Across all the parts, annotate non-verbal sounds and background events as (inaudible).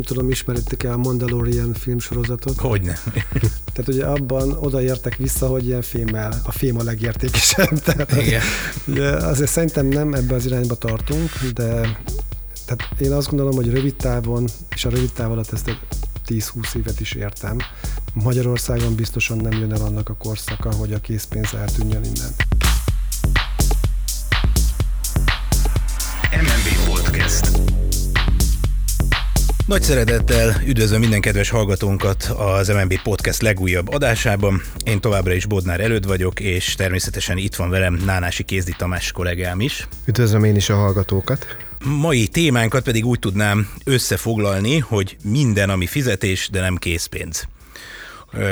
nem tudom, ismeritek-e a Mandalorian filmsorozatot? Hogyne. (laughs) Tehát ugye abban odaértek vissza, hogy ilyen fémmel, a fém a legértékesebb. (laughs) Tehát Igen. Ugye azért szerintem nem ebbe az irányba tartunk, de tehát én azt gondolom, hogy rövid távon, és a rövid táv alatt ezt 10-20 évet is értem, Magyarországon biztosan nem jön el annak a korszaka, hogy a készpénz eltűnjön innen. Nagy szeretettel üdvözlöm minden kedves hallgatónkat az MNB Podcast legújabb adásában. Én továbbra is Bodnár előtt vagyok, és természetesen itt van velem Nánási Kézdi Tamás kollégám is. Üdvözlöm én is a hallgatókat. Mai témánkat pedig úgy tudnám összefoglalni, hogy minden, ami fizetés, de nem készpénz.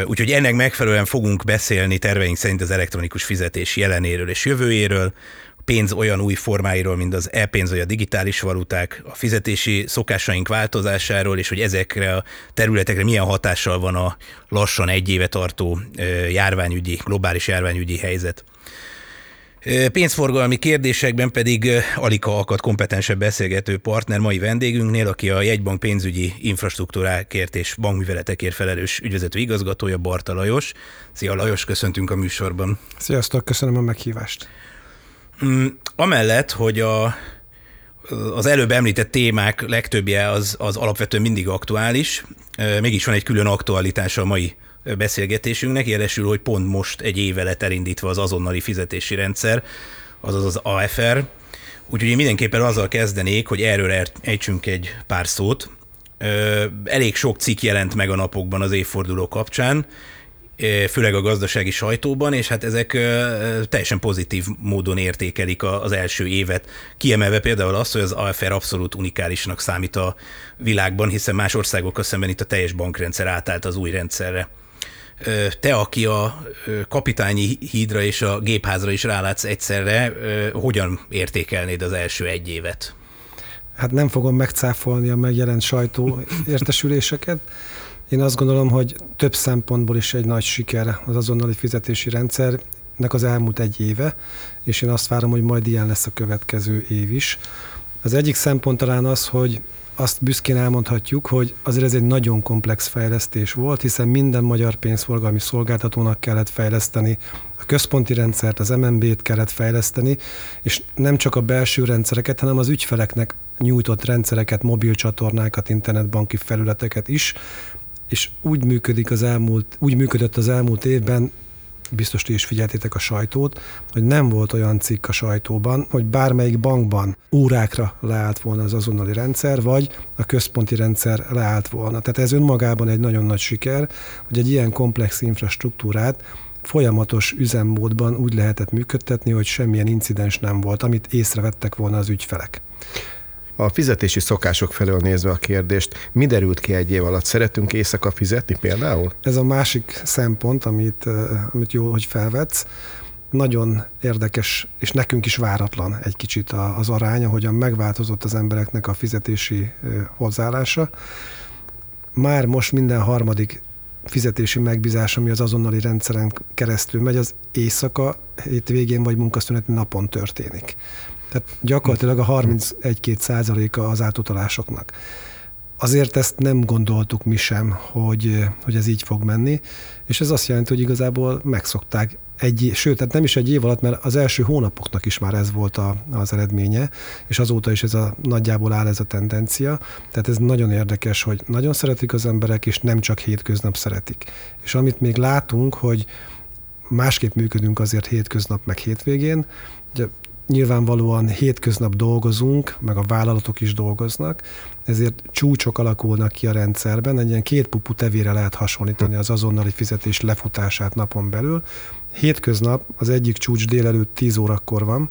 Úgyhogy ennek megfelelően fogunk beszélni terveink szerint az elektronikus fizetés jelenéről és jövőjéről, pénz olyan új formáiról, mint az e-pénz vagy a digitális valuták, a fizetési szokásaink változásáról, és hogy ezekre a területekre milyen hatással van a lassan egy éve tartó járványügyi, globális járványügyi helyzet. Pénzforgalmi kérdésekben pedig Alika akad kompetensebb beszélgető partner mai vendégünknél, aki a jegybank pénzügyi infrastruktúrákért és bankműveletekért felelős ügyvezető igazgatója, Barta Lajos. Szia Lajos, köszöntünk a műsorban. Sziasztok, köszönöm a meghívást. Mm, amellett, hogy a, az előbb említett témák legtöbbje az, az alapvetően mindig aktuális, mégis van egy külön aktualitása a mai beszélgetésünknek, jelesül, hogy pont most egy éve lett elindítva az azonnali fizetési rendszer, azaz az AFR, úgyhogy én mindenképpen azzal kezdenék, hogy erről ejtsünk egy pár szót. Elég sok cikk jelent meg a napokban az évforduló kapcsán, főleg a gazdasági sajtóban, és hát ezek teljesen pozitív módon értékelik az első évet. Kiemelve például azt, hogy az AFR abszolút unikálisnak számít a világban, hiszen más országokkal szemben itt a teljes bankrendszer átállt az új rendszerre. Te, aki a kapitányi hídra és a gépházra is rálátsz egyszerre, hogyan értékelnéd az első egy évet? Hát nem fogom megcáfolni a megjelent sajtó értesüléseket. Én azt gondolom, hogy több szempontból is egy nagy siker az azonnali fizetési rendszernek az elmúlt egy éve, és én azt várom, hogy majd ilyen lesz a következő év is. Az egyik szempont talán az, hogy azt büszkén elmondhatjuk, hogy azért ez egy nagyon komplex fejlesztés volt, hiszen minden magyar pénzforgalmi szolgáltatónak kellett fejleszteni, a központi rendszert, az MNB-t kellett fejleszteni, és nem csak a belső rendszereket, hanem az ügyfeleknek nyújtott rendszereket, mobilcsatornákat, internetbanki felületeket is, és úgy működik az elmúlt, úgy működött az elmúlt évben, biztos ti is figyeltétek a sajtót, hogy nem volt olyan cikk a sajtóban, hogy bármelyik bankban órákra leállt volna az azonnali rendszer, vagy a központi rendszer leállt volna. Tehát ez önmagában egy nagyon nagy siker, hogy egy ilyen komplex infrastruktúrát folyamatos üzemmódban úgy lehetett működtetni, hogy semmilyen incidens nem volt, amit észrevettek volna az ügyfelek. A fizetési szokások felől nézve a kérdést, mi derült ki egy év alatt? Szeretünk éjszaka fizetni például? Ez a másik szempont, amit, amit jó, hogy felvetsz. Nagyon érdekes, és nekünk is váratlan egy kicsit az arány, ahogyan megváltozott az embereknek a fizetési hozzáállása. Már most minden harmadik fizetési megbízás, ami az azonnali rendszeren keresztül megy, az éjszaka, hétvégén vagy munkaszüneti napon történik. Tehát gyakorlatilag a 31-2 százaléka az átutalásoknak. Azért ezt nem gondoltuk mi sem, hogy, hogy ez így fog menni, és ez azt jelenti, hogy igazából megszokták egy, sőt, tehát nem is egy év alatt, mert az első hónapoknak is már ez volt a, az eredménye, és azóta is ez a nagyjából áll ez a tendencia. Tehát ez nagyon érdekes, hogy nagyon szeretik az emberek, és nem csak hétköznap szeretik. És amit még látunk, hogy másképp működünk azért hétköznap meg hétvégén, ugye nyilvánvalóan hétköznap dolgozunk, meg a vállalatok is dolgoznak, ezért csúcsok alakulnak ki a rendszerben, egy ilyen két pupu tevére lehet hasonlítani az azonnali fizetés lefutását napon belül. Hétköznap az egyik csúcs délelőtt 10 órakor van,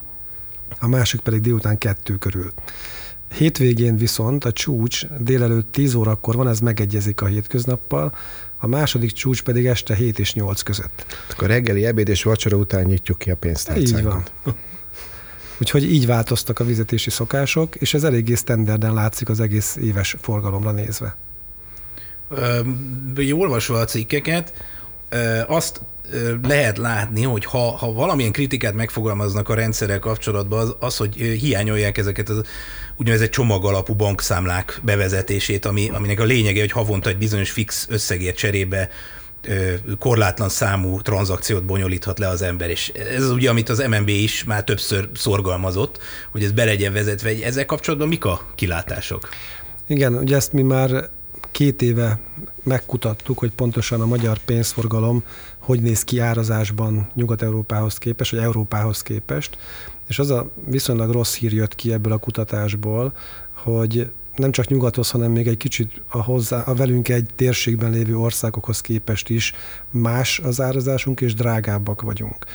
a másik pedig délután kettő körül. Hétvégén viszont a csúcs délelőtt 10 órakor van, ez megegyezik a hétköznappal, a második csúcs pedig este 7 és 8 között. Akkor reggeli, ebéd és vacsora után nyitjuk ki a pénztárcánkat. Így van. Úgyhogy így változtak a vizetési szokások, és ez eléggé standarden látszik az egész éves forgalomra nézve. Ö, olvasva a cikkeket, azt lehet látni, hogy ha, ha valamilyen kritikát megfogalmaznak a rendszerrel kapcsolatban, az, az hogy hiányolják ezeket az úgynevezett csomagalapú bankszámlák bevezetését, ami, aminek a lényege, hogy havonta egy bizonyos fix összegért cserébe korlátlan számú tranzakciót bonyolíthat le az ember, és ez az ugye, amit az MNB is már többször szorgalmazott, hogy ez be legyen vezetve. Ezzel kapcsolatban mik a kilátások? Igen, ugye ezt mi már két éve megkutattuk, hogy pontosan a magyar pénzforgalom hogy néz ki árazásban Nyugat-Európához képest, vagy Európához képest. És az a viszonylag rossz hír jött ki ebből a kutatásból, hogy nem csak nyugathoz, hanem még egy kicsit a, hozzá, a velünk egy térségben lévő országokhoz képest is más az árazásunk, és drágábbak vagyunk.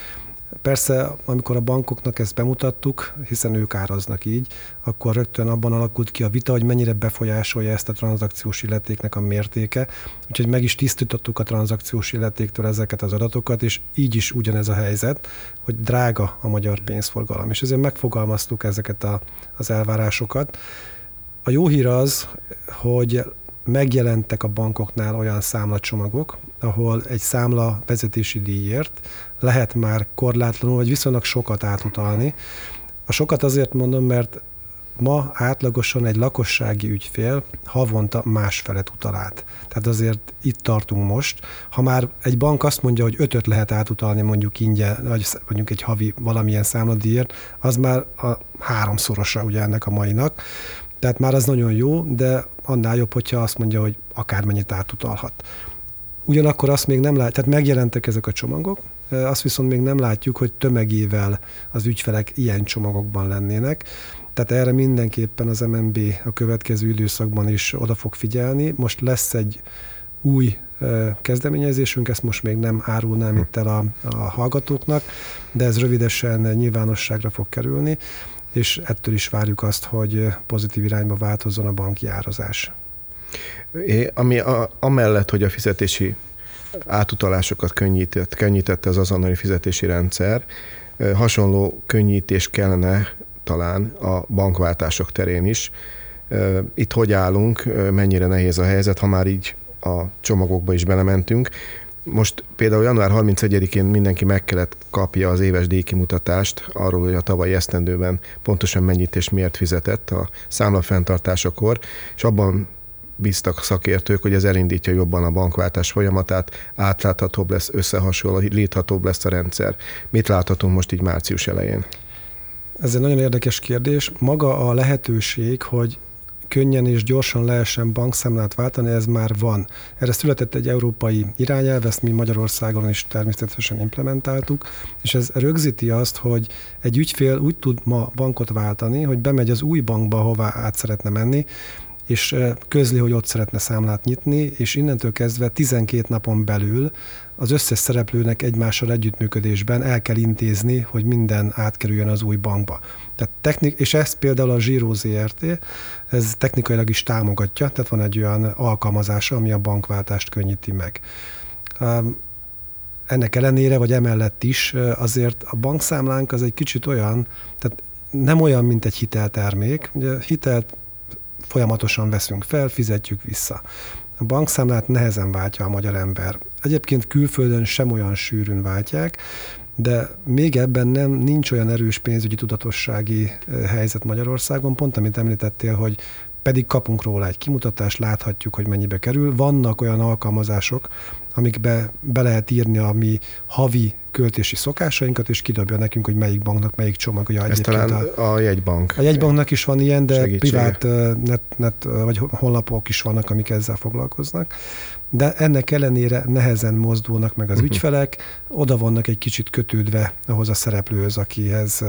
Persze, amikor a bankoknak ezt bemutattuk, hiszen ők áraznak így, akkor rögtön abban alakult ki a vita, hogy mennyire befolyásolja ezt a tranzakciós illetéknek a mértéke. Úgyhogy meg is tisztítottuk a tranzakciós illetéktől ezeket az adatokat, és így is ugyanez a helyzet, hogy drága a magyar pénzforgalom. És ezért megfogalmaztuk ezeket a, az elvárásokat. A jó hír az, hogy megjelentek a bankoknál olyan számlacsomagok, ahol egy számla vezetési díjért lehet már korlátlanul, vagy viszonylag sokat átutalni. A sokat azért mondom, mert ma átlagosan egy lakossági ügyfél havonta másfelet utal át. Tehát azért itt tartunk most. Ha már egy bank azt mondja, hogy ötöt lehet átutalni mondjuk ingyen, vagy mondjuk egy havi valamilyen számladíjért, az már a háromszorosa ugye ennek a mainak. Tehát már az nagyon jó, de annál jobb, hogyha azt mondja, hogy akármennyit átutalhat. Ugyanakkor azt még nem lát, tehát megjelentek ezek a csomagok, azt viszont még nem látjuk, hogy tömegével az ügyfelek ilyen csomagokban lennének. Tehát erre mindenképpen az MNB a következő időszakban is oda fog figyelni. Most lesz egy új kezdeményezésünk, ezt most még nem árulnám itt el a, a hallgatóknak, de ez rövidesen nyilvánosságra fog kerülni, és ettől is várjuk azt, hogy pozitív irányba változzon a banki árazás. É, ami a, amellett, hogy a fizetési átutalásokat könnyített, könnyítette az azonnali fizetési rendszer, hasonló könnyítés kellene talán a bankváltások terén is. Itt hogy állunk, mennyire nehéz a helyzet, ha már így a csomagokba is belementünk. Most például január 31-én mindenki meg kellett kapja az éves díjkimutatást arról, hogy a tavalyi esztendőben pontosan mennyit és miért fizetett a számlafenntartásakor, és abban bíztak szakértők, hogy ez elindítja jobban a bankváltás folyamatát, átláthatóbb lesz, összehasonlíthatóbb lesz a rendszer. Mit láthatunk most így március elején? Ez egy nagyon érdekes kérdés. Maga a lehetőség, hogy könnyen és gyorsan lehessen bankszámlát váltani, ez már van. Erre született egy európai irányelv, ezt mi Magyarországon is természetesen implementáltuk, és ez rögzíti azt, hogy egy ügyfél úgy tud ma bankot váltani, hogy bemegy az új bankba, hová át szeretne menni, és közli, hogy ott szeretne számlát nyitni, és innentől kezdve 12 napon belül az összes szereplőnek egymással együttműködésben el kell intézni, hogy minden átkerüljön az új bankba. Tehát technik, és ezt például a Zsíró ZRT, ez technikailag is támogatja, tehát van egy olyan alkalmazása, ami a bankváltást könnyíti meg. Ennek ellenére, vagy emellett is azért a bankszámlánk az egy kicsit olyan, tehát nem olyan, mint egy hiteltermék. Ugye hitelt folyamatosan veszünk fel, fizetjük vissza. A bankszámlát nehezen váltja a magyar ember. Egyébként külföldön sem olyan sűrűn váltják, de még ebben nem nincs olyan erős pénzügyi tudatossági helyzet Magyarországon, pont amit említettél, hogy pedig kapunk róla egy kimutatást, láthatjuk, hogy mennyibe kerül. Vannak olyan alkalmazások, amikbe be lehet írni a mi havi költési szokásainkat, és kidobja nekünk, hogy melyik banknak melyik csomagja. Ez talán a, a jegybank. A jegybanknak is van ilyen, de segítsége. privát net, net, vagy honlapok is vannak, amik ezzel foglalkoznak. De ennek ellenére nehezen mozdulnak meg az uh-huh. ügyfelek, oda vannak egy kicsit kötődve ahhoz a szereplőhöz, akihez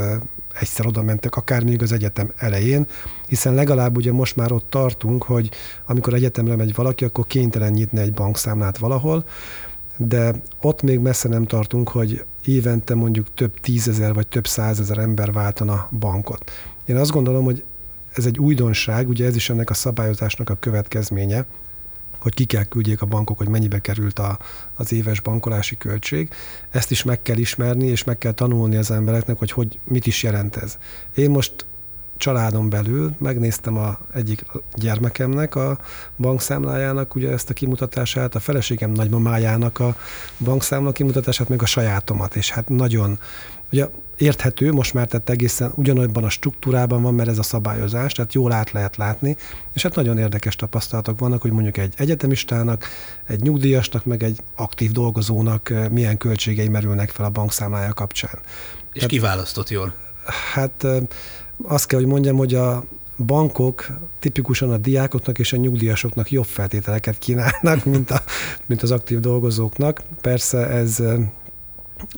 egyszer oda mentek, akár még az egyetem elején, hiszen legalább ugye most már ott tartunk, hogy amikor egyetemre megy valaki, akkor kénytelen nyitni egy bankszámlát valahol, de ott még messze nem tartunk, hogy évente mondjuk több tízezer vagy több százezer ember váltana bankot. Én azt gondolom, hogy ez egy újdonság, ugye ez is ennek a szabályozásnak a következménye, hogy ki kell küldjék a bankok, hogy mennyibe került a, az éves bankolási költség. Ezt is meg kell ismerni, és meg kell tanulni az embereknek, hogy, hogy mit is jelent ez. Én most családon belül megnéztem a egyik gyermekemnek a bankszámlájának ugye ezt a kimutatását, a feleségem nagymamájának a bankszámla kimutatását, meg a sajátomat, és hát nagyon, ugye érthető, most már tehát egészen ugyanabban a struktúrában van, mert ez a szabályozás, tehát jól át lehet látni, és hát nagyon érdekes tapasztalatok vannak, hogy mondjuk egy egyetemistának, egy nyugdíjasnak, meg egy aktív dolgozónak eh, milyen költségei merülnek fel a bankszámlája kapcsán. És tehát, kiválasztott jól? Hát eh, azt kell, hogy mondjam, hogy a bankok tipikusan a diákoknak és a nyugdíjasoknak jobb feltételeket kínálnak, (laughs) mint, a, mint az aktív dolgozóknak. Persze ez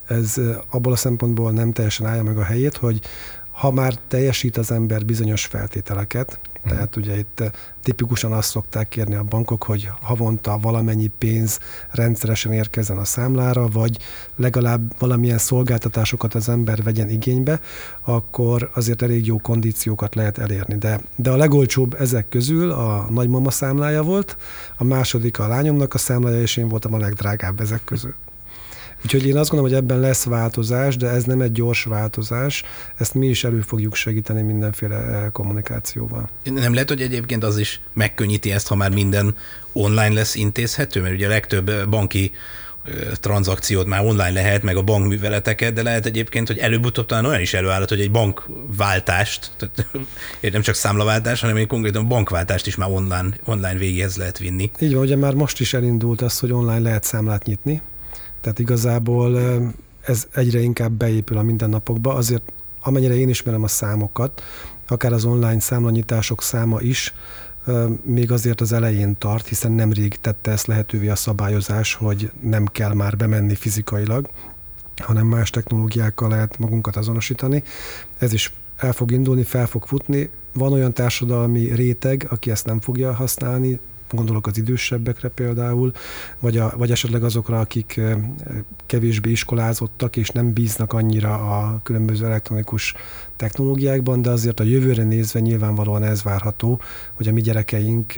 ez abból a szempontból nem teljesen állja meg a helyét, hogy ha már teljesít az ember bizonyos feltételeket. Tehát ugye itt tipikusan azt szokták kérni a bankok, hogy havonta valamennyi pénz rendszeresen érkezzen a számlára, vagy legalább valamilyen szolgáltatásokat az ember vegyen igénybe, akkor azért elég jó kondíciókat lehet elérni. De, de a legolcsóbb ezek közül a nagymama számlája volt, a második a lányomnak a számlája, és én voltam a legdrágább ezek közül. Úgyhogy én azt gondolom, hogy ebben lesz változás, de ez nem egy gyors változás, ezt mi is elő fogjuk segíteni mindenféle eh, kommunikációval. Nem lehet, hogy egyébként az is megkönnyíti ezt, ha már minden online lesz intézhető, mert ugye a legtöbb eh, banki eh, tranzakciót már online lehet, meg a bankműveleteket, de lehet egyébként, hogy előbb-utóbb talán olyan is előállhat, hogy egy bankváltást, tehát (laughs) nem csak számlaváltás, hanem egy konkrétan bankváltást is már online, online végéhez lehet vinni. Így van, ugye már most is elindult az, hogy online lehet számlát nyitni, tehát igazából ez egyre inkább beépül a mindennapokba, azért amennyire én ismerem a számokat, akár az online számlanyítások száma is, még azért az elején tart, hiszen nemrég tette ezt lehetővé a szabályozás, hogy nem kell már bemenni fizikailag, hanem más technológiákkal lehet magunkat azonosítani. Ez is el fog indulni, fel fog futni. Van olyan társadalmi réteg, aki ezt nem fogja használni, gondolok az idősebbekre például, vagy, a, vagy esetleg azokra, akik kevésbé iskolázottak, és nem bíznak annyira a különböző elektronikus technológiákban, de azért a jövőre nézve nyilvánvalóan ez várható, hogy a mi gyerekeink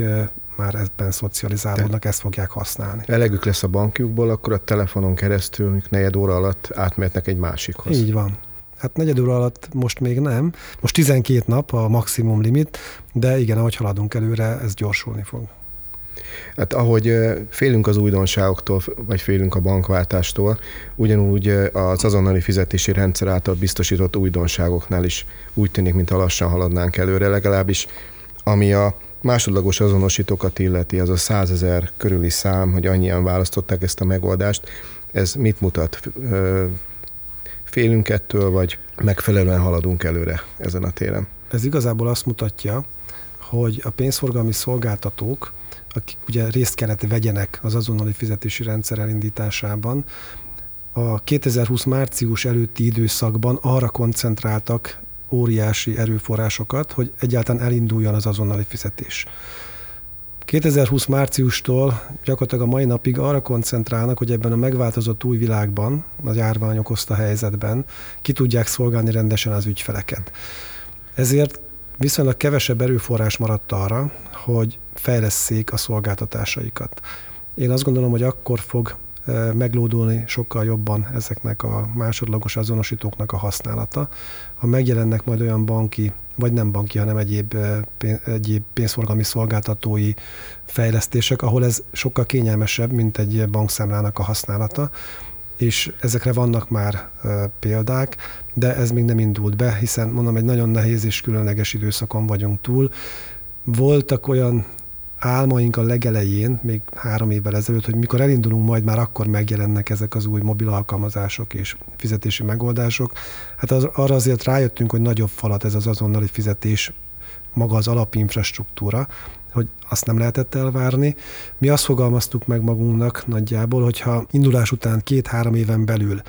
már ebben szocializálódnak, ezt fogják használni. Elegük lesz a bankjukból, akkor a telefonon keresztül negyed óra alatt átmehetnek egy másikhoz. Így van. Hát negyed óra alatt most még nem. Most 12 nap a maximum limit, de igen, ahogy haladunk előre, ez gyorsulni fog. Hát ahogy félünk az újdonságoktól, vagy félünk a bankváltástól, ugyanúgy az azonnali fizetési rendszer által biztosított újdonságoknál is úgy tűnik, mintha lassan haladnánk előre, legalábbis ami a másodlagos azonosítókat illeti, az a százezer körüli szám, hogy annyian választották ezt a megoldást, ez mit mutat? Félünk ettől, vagy megfelelően haladunk előre ezen a téren? Ez igazából azt mutatja, hogy a pénzforgalmi szolgáltatók akik ugye részt kellett vegyenek az azonnali fizetési rendszer elindításában, a 2020 március előtti időszakban arra koncentráltak óriási erőforrásokat, hogy egyáltalán elinduljon az azonnali fizetés. 2020 márciustól gyakorlatilag a mai napig arra koncentrálnak, hogy ebben a megváltozott új világban, a járvány okozta helyzetben ki tudják szolgálni rendesen az ügyfeleket. Ezért viszonylag kevesebb erőforrás maradt arra, hogy fejleszék a szolgáltatásaikat. Én azt gondolom, hogy akkor fog meglódulni sokkal jobban ezeknek a másodlagos azonosítóknak a használata, ha megjelennek majd olyan banki, vagy nem banki, hanem egyéb, egyéb pénzforgalmi szolgáltatói fejlesztések, ahol ez sokkal kényelmesebb, mint egy bankszámlának a használata, és ezekre vannak már példák, de ez még nem indult be, hiszen mondom, egy nagyon nehéz és különleges időszakon vagyunk túl. Voltak olyan álmaink a legelején, még három évvel ezelőtt, hogy mikor elindulunk, majd már akkor megjelennek ezek az új mobil alkalmazások és fizetési megoldások. Hát az, arra azért rájöttünk, hogy nagyobb falat ez az azonnali fizetés, maga az alapinfrastruktúra, hogy azt nem lehetett elvárni. Mi azt fogalmaztuk meg magunknak nagyjából, hogyha indulás után két-három éven belül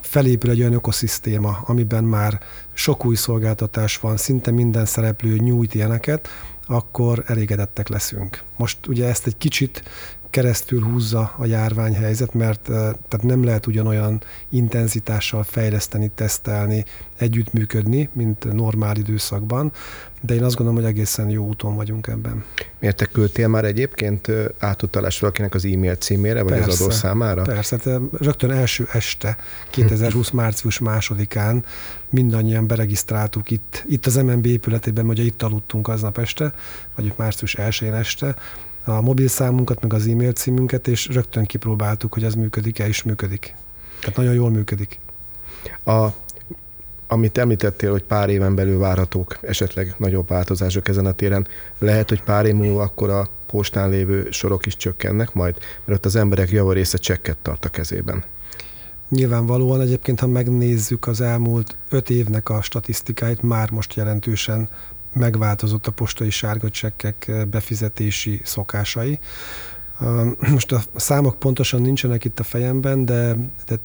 felépül egy olyan ökoszisztéma, amiben már sok új szolgáltatás van, szinte minden szereplő nyújt ilyeneket, akkor elégedettek leszünk. Most ugye ezt egy kicsit keresztül húzza a járványhelyzet, mert tehát nem lehet ugyanolyan intenzitással fejleszteni, tesztelni, együttműködni, mint normál időszakban, de én azt gondolom, hogy egészen jó úton vagyunk ebben. Miért te küldtél már egyébként átutalás valakinek az e-mail címére, vagy persze, az adó számára? Persze, tehát rögtön első este, 2020. március másodikán mindannyian beregisztráltuk itt, itt az MNB épületében, hogy itt aludtunk aznap este, vagy március 1 este, a mobil számunkat, meg az e-mail címünket, és rögtön kipróbáltuk, hogy az működik-e, és működik. Tehát nagyon jól működik. A, amit említettél, hogy pár éven belül várhatók esetleg nagyobb változások ezen a téren, lehet, hogy pár év múlva akkor a postán lévő sorok is csökkennek majd, mert ott az emberek javarésze csekket tart a kezében. Nyilvánvalóan egyébként, ha megnézzük az elmúlt öt évnek a statisztikáit, már most jelentősen megváltozott a postai sárga csekkek eh, befizetési szokásai. Most a számok pontosan nincsenek itt a fejemben, de, de,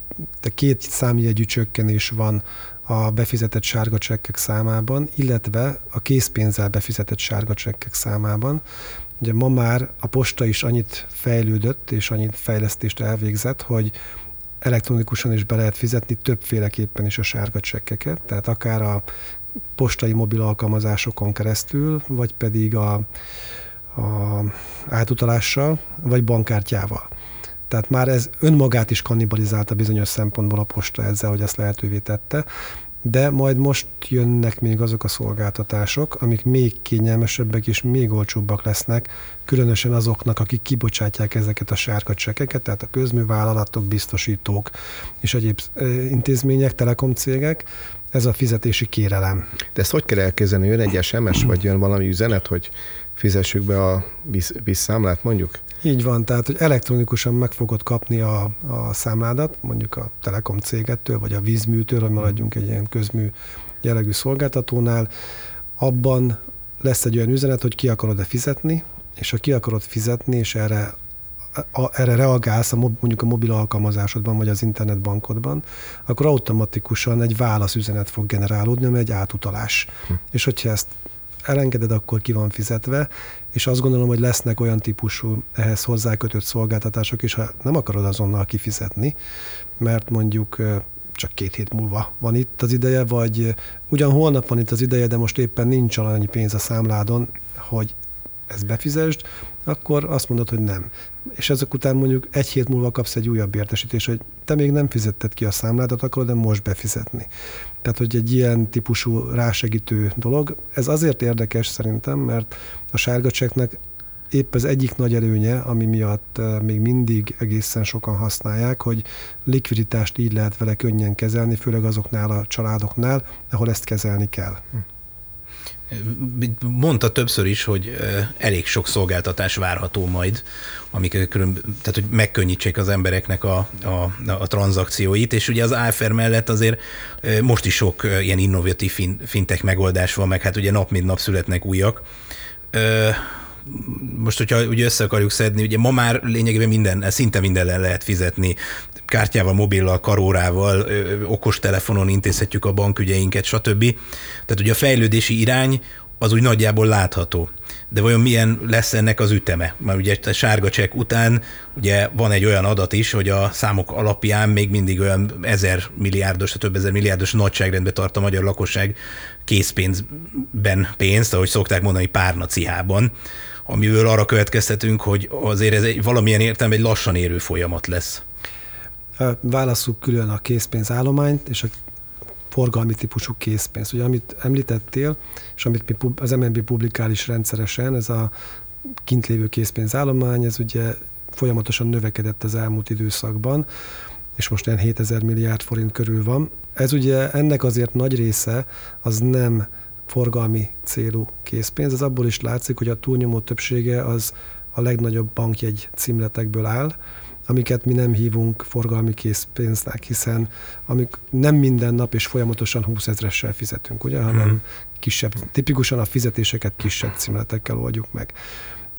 de két számjegyű csökkenés van a befizetett sárga csekkek számában, illetve a készpénzzel befizetett sárga csekkek számában. Ugye ma már a posta is annyit fejlődött és annyit fejlesztést elvégzett, hogy elektronikusan is be lehet fizetni többféleképpen is a sárga csekkeket, tehát akár a postai mobil alkalmazásokon keresztül, vagy pedig a, a átutalással, vagy bankkártyával. Tehát már ez önmagát is kannibalizálta bizonyos szempontból a posta ezzel, hogy ezt lehetővé tette, de majd most jönnek még azok a szolgáltatások, amik még kényelmesebbek és még olcsóbbak lesznek, különösen azoknak, akik kibocsátják ezeket a sárga csekeket, tehát a közművállalatok, biztosítók és egyéb intézmények, telekomcégek, ez a fizetési kérelem. De ezt hogy kell elkezdeni? Jön egy SMS, vagy jön valami üzenet, hogy fizessük be a visszámlát, mondjuk? Így van, tehát hogy elektronikusan meg fogod kapni a, a számládat, mondjuk a Telekom cégettől, vagy a vízműtől, hogy maradjunk egy ilyen közmű jellegű szolgáltatónál. Abban lesz egy olyan üzenet, hogy ki akarod-e fizetni, és ha ki akarod fizetni, és erre a, erre reagálsz a, mondjuk a mobil alkalmazásodban, vagy az internetbankodban, akkor automatikusan egy válaszüzenet fog generálódni, ami egy átutalás. Hm. És hogyha ezt elengeded, akkor ki van fizetve, és azt gondolom, hogy lesznek olyan típusú ehhez hozzákötött szolgáltatások is, ha nem akarod azonnal kifizetni, mert mondjuk csak két hét múlva van itt az ideje, vagy ugyan holnap van itt az ideje, de most éppen nincs annyi pénz a számládon, hogy ezt befizesd, akkor azt mondod, hogy nem. És ezek után mondjuk egy hét múlva kapsz egy újabb értesítést, hogy te még nem fizetted ki a számládat, akkor de most befizetni. Tehát, hogy egy ilyen típusú rásegítő dolog. Ez azért érdekes szerintem, mert a sárga cseknek épp az egyik nagy előnye, ami miatt eh, még mindig egészen sokan használják, hogy likviditást így lehet vele könnyen kezelni, főleg azoknál a családoknál, ahol ezt kezelni kell. Hm. Mondta többször is, hogy elég sok szolgáltatás várható majd, amik külön, tehát hogy megkönnyítsék az embereknek a, a, a tranzakcióit, és ugye az áfer mellett azért most is sok ilyen innovatív fintek megoldás van, meg hát ugye nap mint nap születnek újak most, hogyha ugye össze akarjuk szedni, ugye ma már lényegében minden, szinte minden lehet fizetni, kártyával, mobillal, karórával, okos telefonon intézhetjük a bankügyeinket, stb. Tehát ugye a fejlődési irány az úgy nagyjából látható. De vajon milyen lesz ennek az üteme? Mert ugye a sárga csekk után ugye van egy olyan adat is, hogy a számok alapján még mindig olyan ezer milliárdos, több ezer milliárdos nagyságrendben tart a magyar lakosság készpénzben pénzt, ahogy szokták mondani, párna cihában amiből arra következtetünk, hogy azért ez egy valamilyen értelme egy lassan érő folyamat lesz. Válasszuk külön a készpénzállományt és a forgalmi típusú készpénz. Ugye, amit említettél, és amit mi, az MNB publikál is rendszeresen, ez a kint lévő készpénzállomány, ez ugye folyamatosan növekedett az elmúlt időszakban, és most ilyen 7000 milliárd forint körül van. Ez ugye ennek azért nagy része az nem forgalmi célú készpénz. Ez abból is látszik, hogy a túlnyomó többsége az a legnagyobb bankjegy címletekből áll, amiket mi nem hívunk forgalmi készpénznek, hiszen amik nem minden nap és folyamatosan 20 ezressel fizetünk, ugye, hanem hmm. kisebb, tipikusan a fizetéseket kisebb címletekkel oldjuk meg.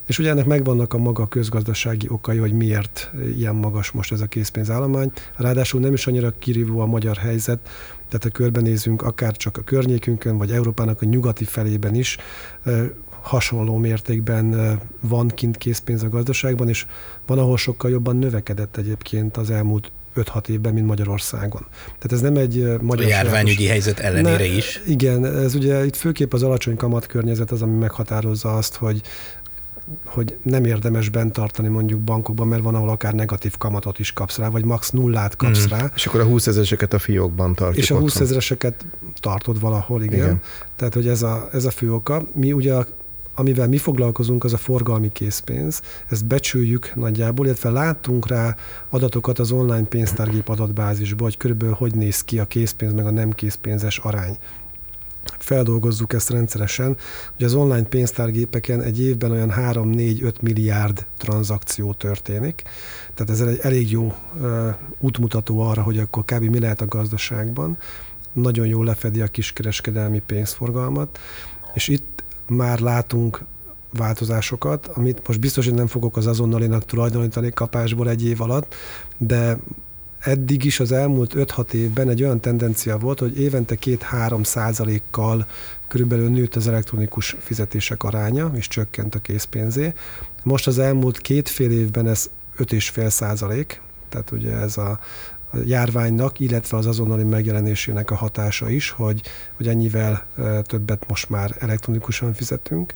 És ugye ennek megvannak a maga közgazdasági okai, hogy miért ilyen magas most ez a készpénzállomány. Ráadásul nem is annyira kirívó a magyar helyzet, tehát ha körbenézünk akár csak a környékünkön, vagy Európának a nyugati felében is, hasonló mértékben van kint készpénz a gazdaságban, és van, ahol sokkal jobban növekedett egyébként az elmúlt 5-6 évben, mint Magyarországon. Tehát ez nem egy magyar... A járványügyi sajátos... helyzet ellenére ne, is. Igen, ez ugye itt főképp az alacsony kamatkörnyezet az, ami meghatározza azt, hogy hogy nem érdemes bent tartani mondjuk bankokban, mert van, ahol akár negatív kamatot is kapsz rá, vagy max nullát kapsz mm. rá. És akkor a 20 ezereseket a fiókban tartjuk. És a 20 ezereseket tartod valahol, igen. igen. Tehát, hogy ez a, ez a fő oka. Mi ugye amivel mi foglalkozunk, az a forgalmi készpénz. Ezt becsüljük nagyjából, illetve látunk rá adatokat az online pénztárgép adatbázisból, hogy körülbelül hogy néz ki a készpénz meg a nem készpénzes arány feldolgozzuk ezt rendszeresen, hogy az online pénztárgépeken egy évben olyan 3-4-5 milliárd tranzakció történik. Tehát ez egy elég jó útmutató arra, hogy akkor kb. mi lehet a gazdaságban. Nagyon jól lefedi a kiskereskedelmi pénzforgalmat, és itt már látunk változásokat, amit most biztos, hogy nem fogok az azonnalinak tulajdonítani kapásból egy év alatt, de eddig is az elmúlt 5-6 évben egy olyan tendencia volt, hogy évente 2-3 százalékkal körülbelül nőtt az elektronikus fizetések aránya, és csökkent a készpénzé. Most az elmúlt két fél évben ez 5,5 százalék, tehát ugye ez a, a járványnak, illetve az azonnali megjelenésének a hatása is, hogy, hogy ennyivel többet most már elektronikusan fizetünk.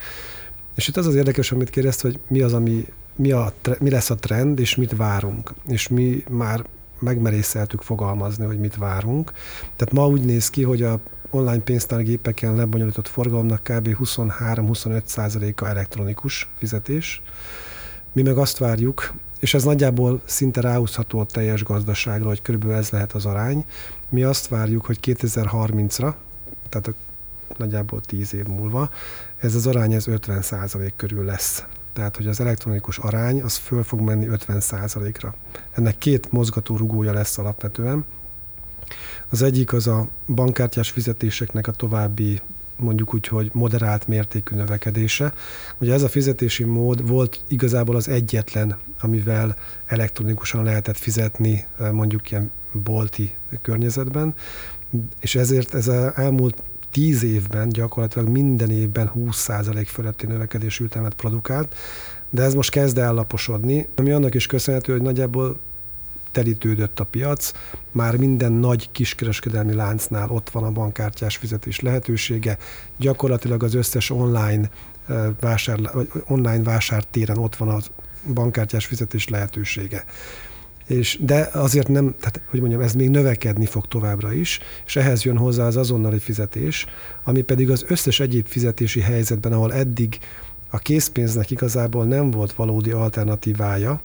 És itt az az érdekes, amit kérdezt, hogy mi az, ami mi, a, mi lesz a trend, és mit várunk. És mi már megmerészeltük fogalmazni, hogy mit várunk. Tehát ma úgy néz ki, hogy a online pénztárgépeken lebonyolított forgalomnak kb. 23-25 százaléka elektronikus fizetés. Mi meg azt várjuk, és ez nagyjából szinte ráhúzható a teljes gazdaságra, hogy körülbelül ez lehet az arány. Mi azt várjuk, hogy 2030-ra, tehát a, nagyjából 10 év múlva, ez az arány ez 50 százalék körül lesz tehát hogy az elektronikus arány az föl fog menni 50%-ra. Ennek két mozgató rugója lesz alapvetően. Az egyik az a bankkártyás fizetéseknek a további mondjuk úgy, hogy moderált mértékű növekedése. Ugye ez a fizetési mód volt igazából az egyetlen, amivel elektronikusan lehetett fizetni mondjuk ilyen bolti környezetben, és ezért ez az elmúlt tíz évben gyakorlatilag minden évben 20% fölötti növekedés ütemet produkált, de ez most kezd ellaposodni, ami annak is köszönhető, hogy nagyjából telítődött a piac, már minden nagy kiskereskedelmi láncnál ott van a bankkártyás fizetés lehetősége, gyakorlatilag az összes online vásár, vagy online vásártéren ott van a bankkártyás fizetés lehetősége és, de azért nem, tehát hogy mondjam, ez még növekedni fog továbbra is, és ehhez jön hozzá az azonnali fizetés, ami pedig az összes egyéb fizetési helyzetben, ahol eddig a készpénznek igazából nem volt valódi alternatívája,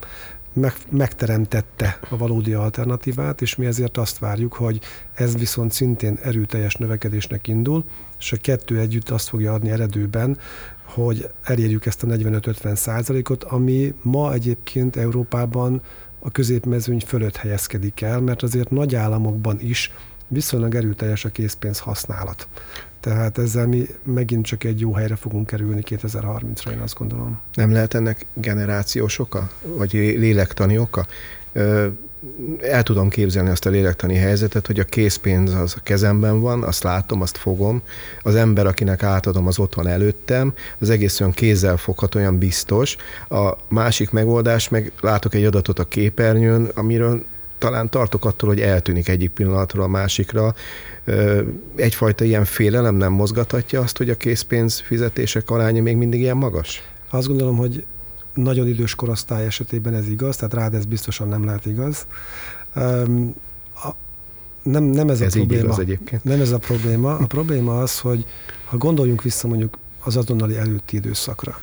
meg, megteremtette a valódi alternatívát, és mi ezért azt várjuk, hogy ez viszont szintén erőteljes növekedésnek indul, és a kettő együtt azt fogja adni eredőben, hogy elérjük ezt a 45-50 százalékot, ami ma egyébként Európában a középmezőny fölött helyezkedik el, mert azért nagy államokban is viszonylag erőteljes a készpénz használat. Tehát ezzel mi megint csak egy jó helyre fogunk kerülni 2030-ra, én azt gondolom. Nem lehet ennek generációs oka, vagy lélektani oka? El tudom képzelni azt a lélektani helyzetet, hogy a készpénz az a kezemben van, azt látom, azt fogom. Az ember, akinek átadom, az ott van előttem, az egész olyan kézzel foghat, olyan biztos. A másik megoldás, meg látok egy adatot a képernyőn, amiről talán tartok attól, hogy eltűnik egyik pillanatról a másikra. Egyfajta ilyen félelem nem mozgathatja azt, hogy a készpénz fizetések aránya még mindig ilyen magas? Azt gondolom, hogy nagyon idős korosztály esetében ez igaz, tehát rád ez biztosan nem lehet igaz. Um, a, nem, nem ez, ez a probléma. Igaz egyébként. Nem ez a probléma. A probléma az, hogy ha gondoljunk vissza mondjuk az azonnali előtti időszakra,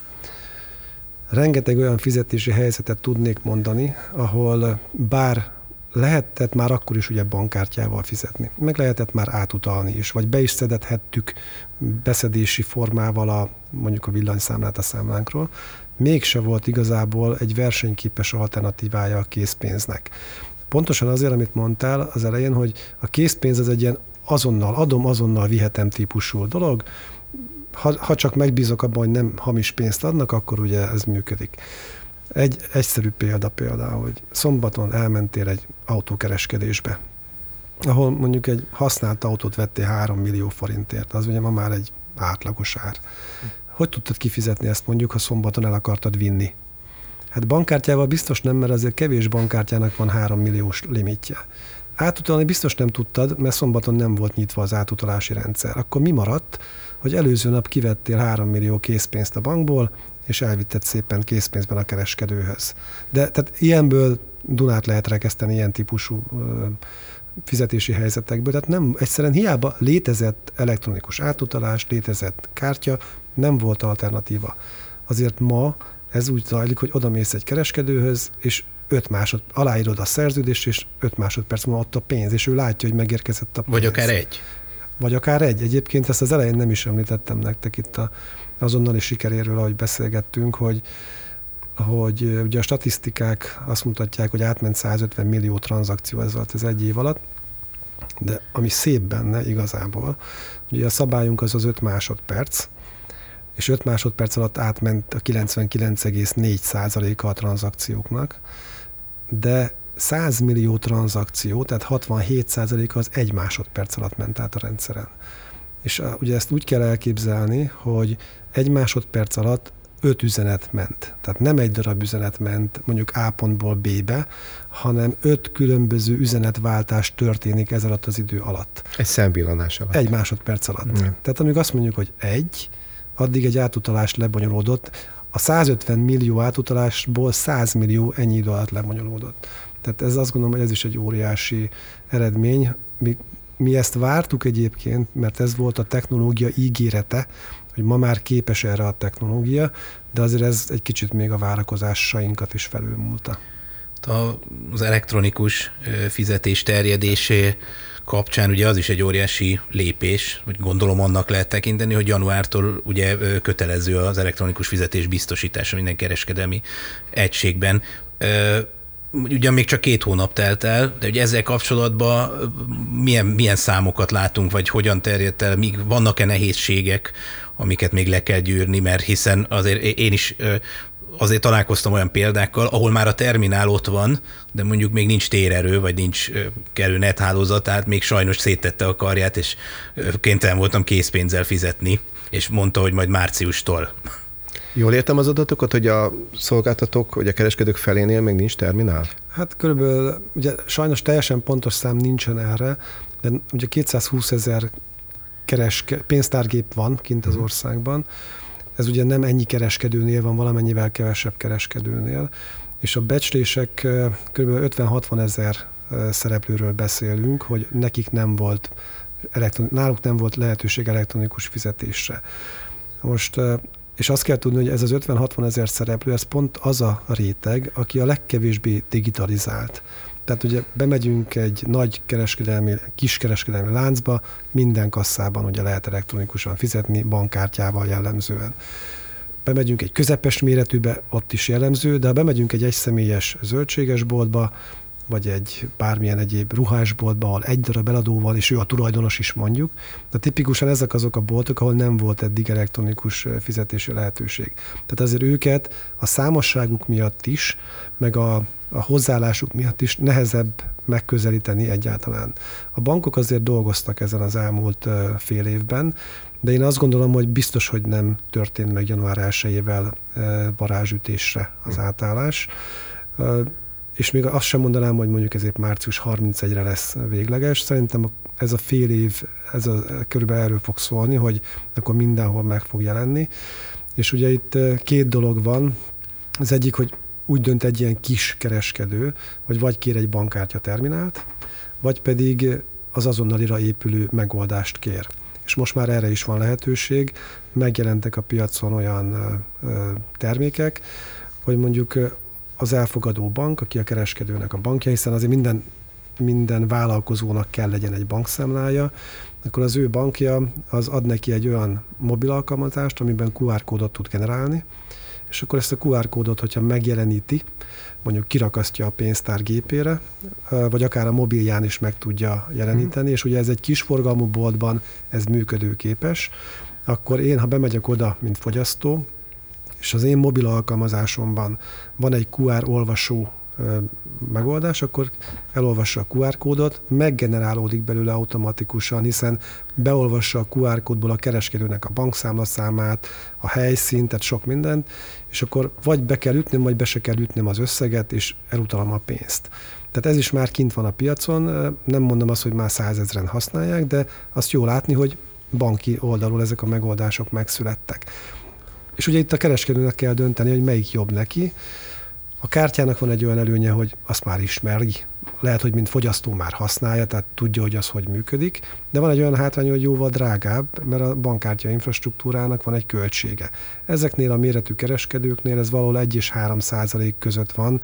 rengeteg olyan fizetési helyzetet tudnék mondani, ahol bár lehetett már akkor is ugye bankkártyával fizetni, meg lehetett már átutalni is, vagy be is szedhettük beszedési formával a, mondjuk a villanyszámlát a számlánkról, mégse volt igazából egy versenyképes alternatívája a készpénznek. Pontosan azért, amit mondtál az elején, hogy a készpénz az egy ilyen azonnal, adom, azonnal vihetem típusú dolog, ha, ha csak megbízok abban, hogy nem hamis pénzt adnak, akkor ugye ez működik. Egy egyszerű példa például, hogy szombaton elmentél egy autókereskedésbe, ahol mondjuk egy használt autót vettél 3 millió forintért, az ugye ma már egy átlagos ár hogy tudtad kifizetni ezt mondjuk, ha szombaton el akartad vinni? Hát bankkártyával biztos nem, mert azért kevés bankkártyának van 3 milliós limitje. Átutalni biztos nem tudtad, mert szombaton nem volt nyitva az átutalási rendszer. Akkor mi maradt, hogy előző nap kivettél 3 millió készpénzt a bankból, és elvitted szépen készpénzben a kereskedőhöz. De tehát ilyenből Dunát lehet rekeszteni ilyen típusú ö, fizetési helyzetekből. Tehát nem, egyszerűen hiába létezett elektronikus átutalás, létezett kártya, nem volt alternatíva. Azért ma ez úgy zajlik, hogy odamész egy kereskedőhöz, és 5 másod, aláírod a szerződést, és 5 másodperc múlva ott a pénz, és ő látja, hogy megérkezett a pénz. Vagy akár egy. Vagy akár egy. Egyébként ezt az elején nem is említettem nektek itt a, azonnali sikeréről, ahogy beszélgettünk, hogy hogy ugye a statisztikák azt mutatják, hogy átment 150 millió tranzakció ez alatt az egy év alatt, de ami szép benne igazából, ugye a szabályunk az az 5 másodperc, és 5 másodperc alatt átment a 99,4%-a a tranzakcióknak, de 100 millió tranzakció, tehát 67%-a az egy másodperc alatt ment át a rendszeren. És a, ugye ezt úgy kell elképzelni, hogy egy másodperc alatt öt üzenet ment. Tehát nem egy darab üzenet ment mondjuk A pontból B-be, hanem öt különböző üzenetváltás történik ez alatt az idő alatt. Egy szemvillanás alatt. Egy másodperc alatt. Mm. Tehát amíg azt mondjuk, hogy egy, addig egy átutalás lebonyolódott. A 150 millió átutalásból 100 millió ennyi idő alatt lebonyolódott. Tehát ez azt gondolom, hogy ez is egy óriási eredmény. Mi, mi ezt vártuk egyébként, mert ez volt a technológia ígérete, hogy ma már képes erre a technológia, de azért ez egy kicsit még a várakozásainkat is felülmúlta. Az elektronikus fizetés terjedésé kapcsán ugye az is egy óriási lépés, hogy gondolom annak lehet tekinteni, hogy januártól ugye kötelező az elektronikus fizetés biztosítása minden kereskedelmi egységben. Ugyan még csak két hónap telt el, de ugye ezzel kapcsolatban milyen, milyen számokat látunk, vagy hogyan terjedt el, vannak-e nehézségek, amiket még le kell gyűrni, mert hiszen azért én is azért találkoztam olyan példákkal, ahol már a terminál ott van, de mondjuk még nincs térerő, vagy nincs kellő nethálózat, tehát még sajnos széttette a karját, és kénytelen voltam készpénzzel fizetni, és mondta, hogy majd márciustól. Jól értem az adatokat, hogy a szolgáltatók, vagy a kereskedők felénél még nincs terminál? Hát körülbelül, ugye sajnos teljesen pontos szám nincsen erre, de ugye 220 ezer kereske, pénztárgép van kint az mhm. országban, ez ugye nem ennyi kereskedőnél van, valamennyivel kevesebb kereskedőnél, és a becslések kb. 50-60 ezer szereplőről beszélünk, hogy nekik nem volt, elektron, náluk nem volt lehetőség elektronikus fizetésre. Most és azt kell tudni, hogy ez az 50-60 ezer szereplő, ez pont az a réteg, aki a legkevésbé digitalizált. Tehát ugye bemegyünk egy nagy kereskedelmi, kiskereskedelmi láncba, minden kasszában ugye lehet elektronikusan fizetni, bankkártyával jellemzően. Bemegyünk egy közepes méretűbe, ott is jellemző, de ha bemegyünk egy egyszemélyes zöldségesboltba, vagy egy bármilyen egyéb ruhásboltba, ahol egy darab eladó van, és ő a tulajdonos is mondjuk. De tipikusan ezek azok a boltok, ahol nem volt eddig elektronikus fizetési lehetőség. Tehát azért őket a számosságuk miatt is, meg a, a hozzáállásuk miatt is nehezebb megközelíteni egyáltalán. A bankok azért dolgoztak ezen az elmúlt fél évben, de én azt gondolom, hogy biztos, hogy nem történt meg január 1-ével varázsütésre az átállás és még azt sem mondanám, hogy mondjuk ezért március 31-re lesz végleges. Szerintem ez a fél év, ez a, körülbelül erről fog szólni, hogy akkor mindenhol meg fog jelenni. És ugye itt két dolog van. Az egyik, hogy úgy dönt egy ilyen kis kereskedő, hogy vagy kér egy bankkártya terminált, vagy pedig az azonnalira épülő megoldást kér. És most már erre is van lehetőség. Megjelentek a piacon olyan termékek, hogy mondjuk az elfogadó bank, aki a kereskedőnek a bankja, hiszen azért minden, minden vállalkozónak kell legyen egy bankszámlája, akkor az ő bankja az ad neki egy olyan mobil alkalmazást, amiben QR kódot tud generálni, és akkor ezt a QR kódot, hogyha megjeleníti, mondjuk kirakasztja a pénztár gépére, vagy akár a mobilján is meg tudja jeleníteni, mm. és ugye ez egy kisforgalmú boltban ez működőképes, akkor én, ha bemegyek oda, mint fogyasztó, és az én mobil alkalmazásomban van egy QR olvasó megoldás, akkor elolvassa a QR kódot, meggenerálódik belőle automatikusan, hiszen beolvassa a QR kódból a kereskedőnek a bankszámlaszámát, a helyszínt, tehát sok mindent, és akkor vagy be kell ütnöm, vagy be se kell ütnöm az összeget, és elutalom a pénzt. Tehát ez is már kint van a piacon, nem mondom azt, hogy már százezren használják, de azt jó látni, hogy banki oldalról ezek a megoldások megszülettek. És ugye itt a kereskedőnek kell dönteni, hogy melyik jobb neki. A kártyának van egy olyan előnye, hogy azt már ismeri, lehet, hogy mint fogyasztó már használja, tehát tudja, hogy az hogy működik, de van egy olyan hátrány, hogy jóval drágább, mert a bankkártya infrastruktúrának van egy költsége. Ezeknél a méretű kereskedőknél ez valahol 1 és 3 százalék között van,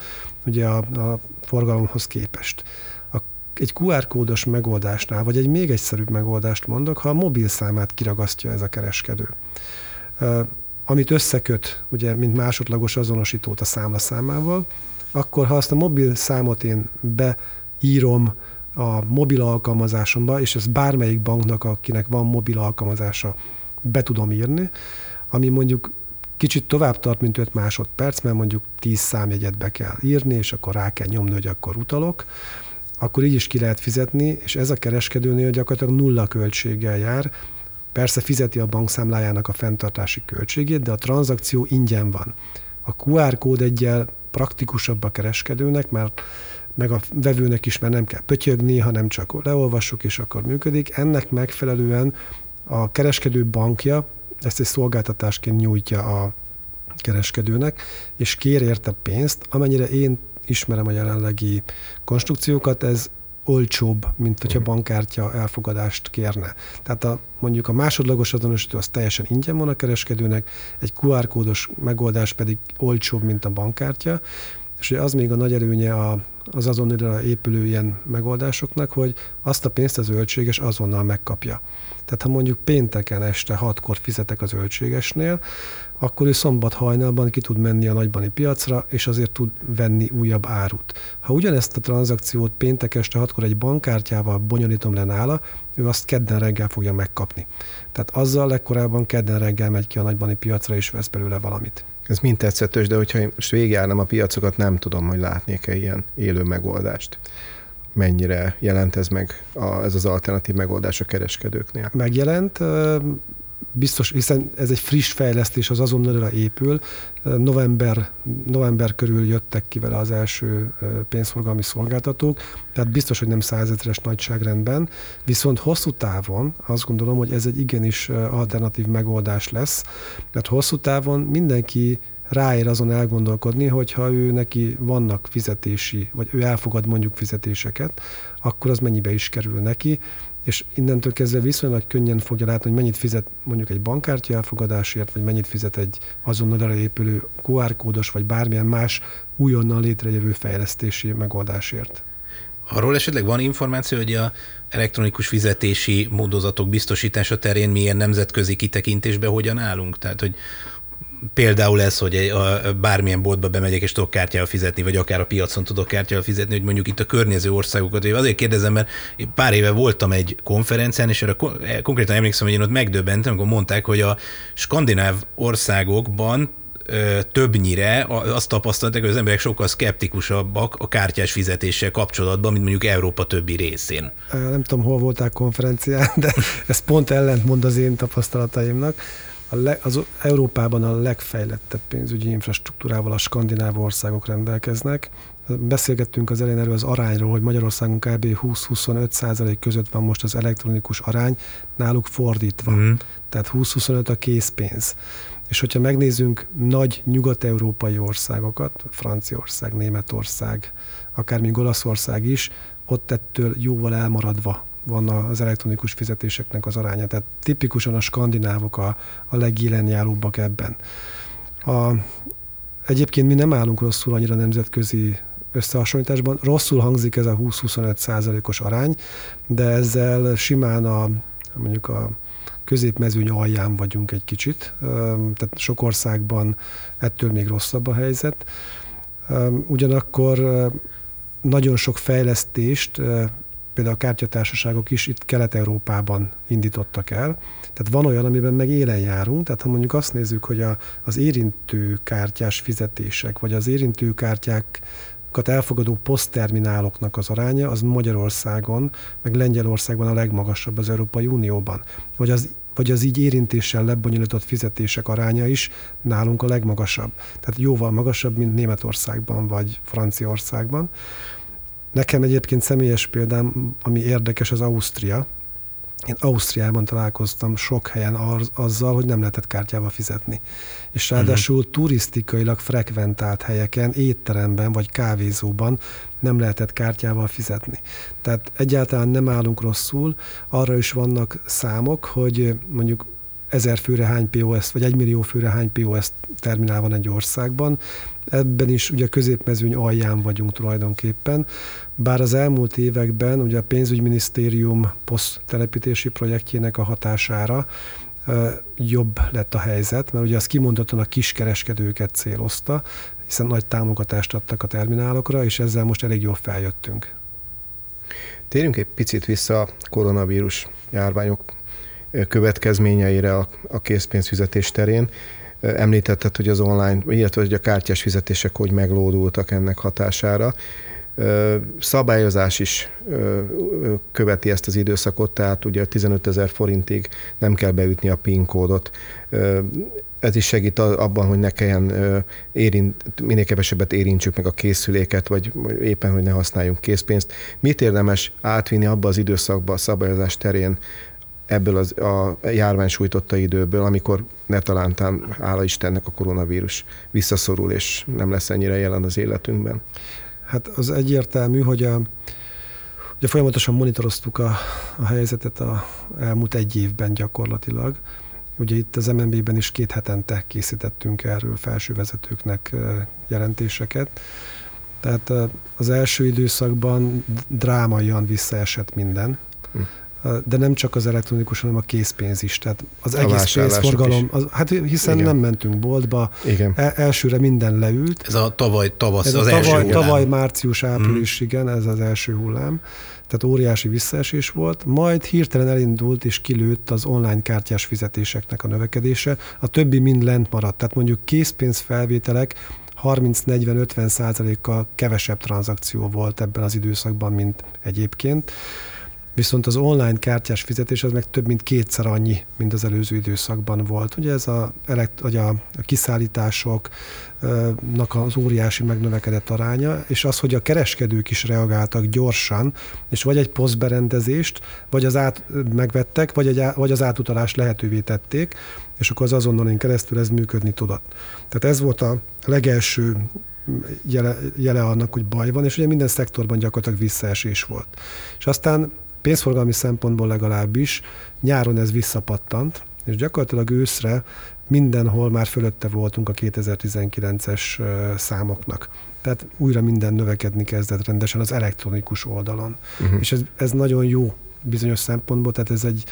ugye a, a forgalomhoz képest. A, egy QR kódos megoldásnál, vagy egy még egyszerűbb megoldást mondok, ha a mobil számát kiragasztja ez a kereskedő amit összeköt, ugye, mint másodlagos azonosítót a számlaszámával, akkor ha azt a mobil számot én beírom a mobil alkalmazásomba, és ez bármelyik banknak, akinek van mobil alkalmazása, be tudom írni, ami mondjuk kicsit tovább tart, mint 5 másodperc, mert mondjuk 10 számjegyet be kell írni, és akkor rá kell nyomni, hogy akkor utalok, akkor így is ki lehet fizetni, és ez a kereskedőnél gyakorlatilag nulla költséggel jár, Persze fizeti a bankszámlájának a fenntartási költségét, de a tranzakció ingyen van. A QR kód egyel praktikusabb a kereskedőnek, mert meg a vevőnek is, mert nem kell pötyögni, hanem csak leolvassuk, és akkor működik. Ennek megfelelően a kereskedő bankja ezt egy szolgáltatásként nyújtja a kereskedőnek, és kér érte pénzt, amennyire én ismerem a jelenlegi konstrukciókat, ez olcsóbb, mint hogyha bankkártya elfogadást kérne. Tehát a, mondjuk a másodlagos azonosító az teljesen ingyen van a kereskedőnek, egy QR kódos megoldás pedig olcsóbb, mint a bankkártya, és az még a nagy előnye a, az azonnal épülő ilyen megoldásoknak, hogy azt a pénzt az öltséges azonnal megkapja. Tehát ha mondjuk pénteken este hatkor fizetek az öltségesnél, akkor ő szombat hajnalban ki tud menni a nagybani piacra, és azért tud venni újabb árut. Ha ugyanezt a tranzakciót péntek este hatkor egy bankkártyával bonyolítom le nála, ő azt kedden reggel fogja megkapni. Tehát azzal legkorábban kedden reggel megy ki a nagybani piacra, és vesz belőle valamit. Ez mind tetszetős, de hogyha most végigjárnám a piacokat, nem tudom, hogy látnék-e ilyen élő megoldást mennyire jelent ez meg a, ez az alternatív megoldás a kereskedőknél? Megjelent, biztos, hiszen ez egy friss fejlesztés, az azonnalra épül. November, november körül jöttek ki vele az első pénzforgalmi szolgáltatók, tehát biztos, hogy nem százezeres nagyságrendben, viszont hosszú távon azt gondolom, hogy ez egy igenis alternatív megoldás lesz, mert hosszú távon mindenki ráér azon elgondolkodni, hogyha ő neki vannak fizetési, vagy ő elfogad mondjuk fizetéseket, akkor az mennyibe is kerül neki, és innentől kezdve viszonylag könnyen fogja látni, hogy mennyit fizet mondjuk egy bankkártya elfogadásért, vagy mennyit fizet egy azonnal épülő QR kódos, vagy bármilyen más újonnan létrejövő fejlesztési megoldásért. Arról esetleg van információ, hogy a elektronikus fizetési módozatok biztosítása terén milyen nemzetközi kitekintésbe hogyan állunk? Tehát, hogy például ez, hogy egy, a, bármilyen boltba bemegyek és tudok kártyával fizetni, vagy akár a piacon tudok kártyával fizetni, hogy mondjuk itt a környező országokat. Én azért kérdezem, mert pár éve voltam egy konferencián, és erre konkrétan emlékszem, hogy én ott megdöbbentem, amikor mondták, hogy a skandináv országokban többnyire azt tapasztalták, hogy az emberek sokkal szkeptikusabbak a kártyás fizetéssel kapcsolatban, mint mondjuk Európa többi részén. Nem tudom, hol voltál konferencián, de ez pont ellentmond az én tapasztalataimnak a le, az Európában a legfejlettebb pénzügyi infrastruktúrával a skandináv országok rendelkeznek. Beszélgettünk az elején erről az arányról, hogy Magyarországon kb. 20-25 százalék között van most az elektronikus arány, náluk fordítva. Mm. Tehát 20-25 a készpénz. És hogyha megnézzünk nagy nyugat-európai országokat, Franciaország, Németország, akár még Olaszország is, ott ettől jóval elmaradva van az elektronikus fizetéseknek az aránya. Tehát tipikusan a skandinávok a, a legélenjáróbbak ebben. A, egyébként mi nem állunk rosszul annyira nemzetközi összehasonlításban. Rosszul hangzik ez a 20-25 százalékos arány, de ezzel simán a mondjuk a középmezőny alján vagyunk egy kicsit, tehát sok országban ettől még rosszabb a helyzet. Ugyanakkor nagyon sok fejlesztést például a kártyatársaságok is itt Kelet-Európában indítottak el. Tehát van olyan, amiben meg élen járunk, tehát ha mondjuk azt nézzük, hogy a, az érintő kártyás fizetések, vagy az érintő kártyák elfogadó poszttermináloknak az aránya az Magyarországon, meg Lengyelországban a legmagasabb az Európai Unióban. Vagy az vagy az így érintéssel lebonyolított fizetések aránya is nálunk a legmagasabb. Tehát jóval magasabb, mint Németországban vagy Franciaországban. Nekem egyébként személyes példám, ami érdekes, az Ausztria. Én Ausztriában találkoztam sok helyen az, azzal, hogy nem lehetett kártyával fizetni. És ráadásul uh-huh. turisztikailag frekventált helyeken, étteremben vagy kávézóban nem lehetett kártyával fizetni. Tehát egyáltalán nem állunk rosszul, arra is vannak számok, hogy mondjuk ezer főre hány POS, vagy egy millió főre hány POS terminál van egy országban. Ebben is ugye a középmezőny alján vagyunk tulajdonképpen, bár az elmúlt években ugye a pénzügyminisztérium poszttelepítési projektjének a hatására jobb lett a helyzet, mert ugye az kimondottan a kiskereskedőket célozta, hiszen nagy támogatást adtak a terminálokra, és ezzel most elég jól feljöttünk. Térjünk egy picit vissza a koronavírus járványok következményeire a készpénzfizetés terén. Említetted, hogy az online, illetve hogy a kártyás fizetések hogy meglódultak ennek hatására. Szabályozás is követi ezt az időszakot, tehát ugye 15 ezer forintig nem kell beütni a PIN kódot. Ez is segít abban, hogy ne kelljen érint, minél kevesebbet érintsük meg a készüléket, vagy éppen, hogy ne használjunk készpénzt. Mit érdemes átvinni abba az időszakba a szabályozás terén, ebből az, a járvány sújtotta időből, amikor ne talántán, hála Istennek a koronavírus visszaszorul, és nem lesz ennyire jelen az életünkben? Hát az egyértelmű, hogy a, ugye folyamatosan monitoroztuk a, a helyzetet a elmúlt egy évben gyakorlatilag. Ugye itt az MNB-ben is két hetente készítettünk erről felső vezetőknek jelentéseket. Tehát az első időszakban drámaian visszaesett minden. Hm de nem csak az elektronikus, hanem a készpénz is. Tehát az a egész pénzforgalom, az, hát hiszen Igen. nem mentünk boltba, Igen. El, elsőre minden leült. Ez a tavaly tavasz, ez az a tavaly, első hullám. Tavaly március, április, mm. igen, ez az első hullám. Tehát óriási visszaesés volt, majd hirtelen elindult és kilőtt az online kártyás fizetéseknek a növekedése, a többi mind lent maradt. Tehát mondjuk készpénzfelvételek 30-40-50 százalékkal kevesebb tranzakció volt ebben az időszakban, mint egyébként viszont az online kártyás fizetés az meg több mint kétszer annyi, mint az előző időszakban volt. Ugye ez a, a, a kiszállításoknak az óriási megnövekedett aránya, és az, hogy a kereskedők is reagáltak gyorsan, és vagy egy posztberendezést, vagy az át megvettek, vagy, egy, vagy az átutalást lehetővé tették, és akkor az azonnalin keresztül ez működni tudott. Tehát ez volt a legelső jele, jele annak, hogy baj van, és ugye minden szektorban gyakorlatilag visszaesés volt. És aztán pénzforgalmi szempontból legalábbis nyáron ez visszapattant, és gyakorlatilag őszre mindenhol már fölötte voltunk a 2019-es számoknak. Tehát újra minden növekedni kezdett rendesen az elektronikus oldalon. Uh-huh. És ez, ez nagyon jó bizonyos szempontból, tehát ez egy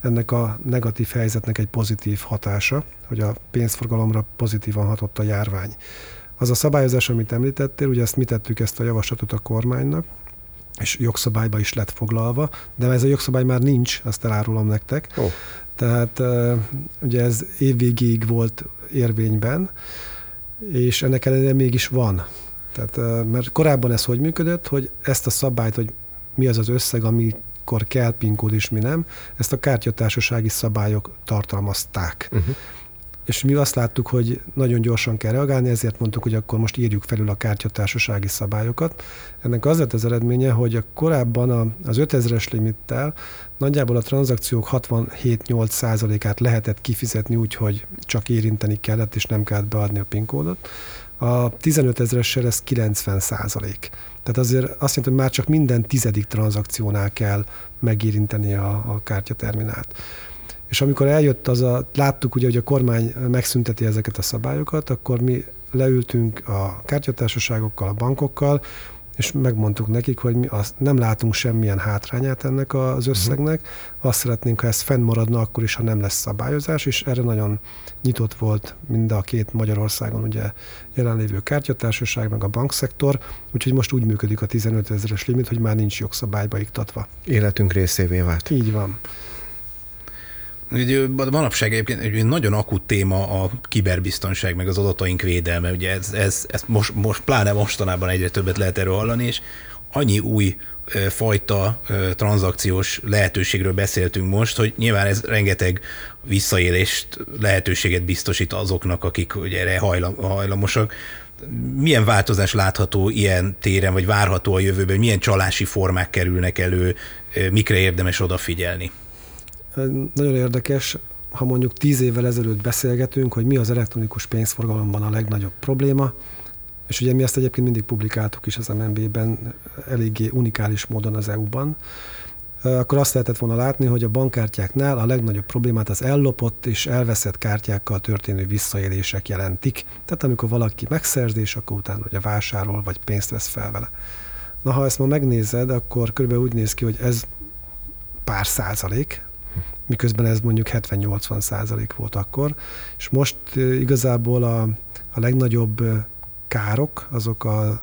ennek a negatív helyzetnek egy pozitív hatása, hogy a pénzforgalomra pozitívan hatott a járvány. Az a szabályozás, amit említettél, ugye ezt mi tettük ezt a javaslatot a kormánynak, és jogszabályba is lett foglalva, de ez a jogszabály már nincs, azt elárulom nektek. Oh. Tehát ugye ez évvégéig volt érvényben, és ennek ellenére mégis van. Tehát, mert korábban ez hogy működött, hogy ezt a szabályt, hogy mi az az összeg, amikor kell PIN kód és mi nem, ezt a kártyatársasági szabályok tartalmazták. Uh-huh és mi azt láttuk, hogy nagyon gyorsan kell reagálni, ezért mondtuk, hogy akkor most írjuk felül a kártyatársasági szabályokat. Ennek az lett az eredménye, hogy a korábban az 5000-es limittel nagyjából a tranzakciók 67-8% át lehetett kifizetni úgy, hogy csak érinteni kellett, és nem kellett beadni a PIN kódot. A 15 ezeressel ez 90 százalék. Tehát azért azt jelenti, hogy már csak minden tizedik tranzakciónál kell megérinteni a, a kártyaterminált. És amikor eljött az a, láttuk ugye, hogy a kormány megszünteti ezeket a szabályokat, akkor mi leültünk a kártyatársaságokkal, a bankokkal, és megmondtuk nekik, hogy mi azt nem látunk semmilyen hátrányát ennek az összegnek, uh-huh. azt szeretnénk, ha ez fennmaradna akkor is, ha nem lesz szabályozás, és erre nagyon nyitott volt mind a két Magyarországon ugye jelenlévő kártyatársaság, meg a bankszektor, úgyhogy most úgy működik a 15 ezeres limit, hogy már nincs jogszabályba iktatva. Életünk részévé vált. Így van. Ugye, manapság egyébként egy nagyon akut téma a kiberbiztonság, meg az adataink védelme. Ugye ez, ez, ez most, most, pláne mostanában egyre többet lehet erről hallani, és annyi új fajta tranzakciós lehetőségről beszéltünk most, hogy nyilván ez rengeteg visszaélést, lehetőséget biztosít azoknak, akik ugye erre hajlamosak. Milyen változás látható ilyen téren, vagy várható a jövőben, milyen csalási formák kerülnek elő, mikre érdemes odafigyelni? Nagyon érdekes, ha mondjuk tíz évvel ezelőtt beszélgetünk, hogy mi az elektronikus pénzforgalomban a legnagyobb probléma, és ugye mi ezt egyébként mindig publikáltuk is az MNB-ben eléggé unikális módon az EU-ban, akkor azt lehetett volna látni, hogy a bankkártyáknál a legnagyobb problémát az ellopott és elveszett kártyákkal történő visszaélések jelentik. Tehát amikor valaki megszerzés, akkor utána ugye vásárol, vagy pénzt vesz fel vele. Na, ha ezt ma megnézed, akkor körülbelül úgy néz ki, hogy ez pár százalék, miközben ez mondjuk 70-80 százalék volt akkor, és most igazából a, a legnagyobb károk, azok a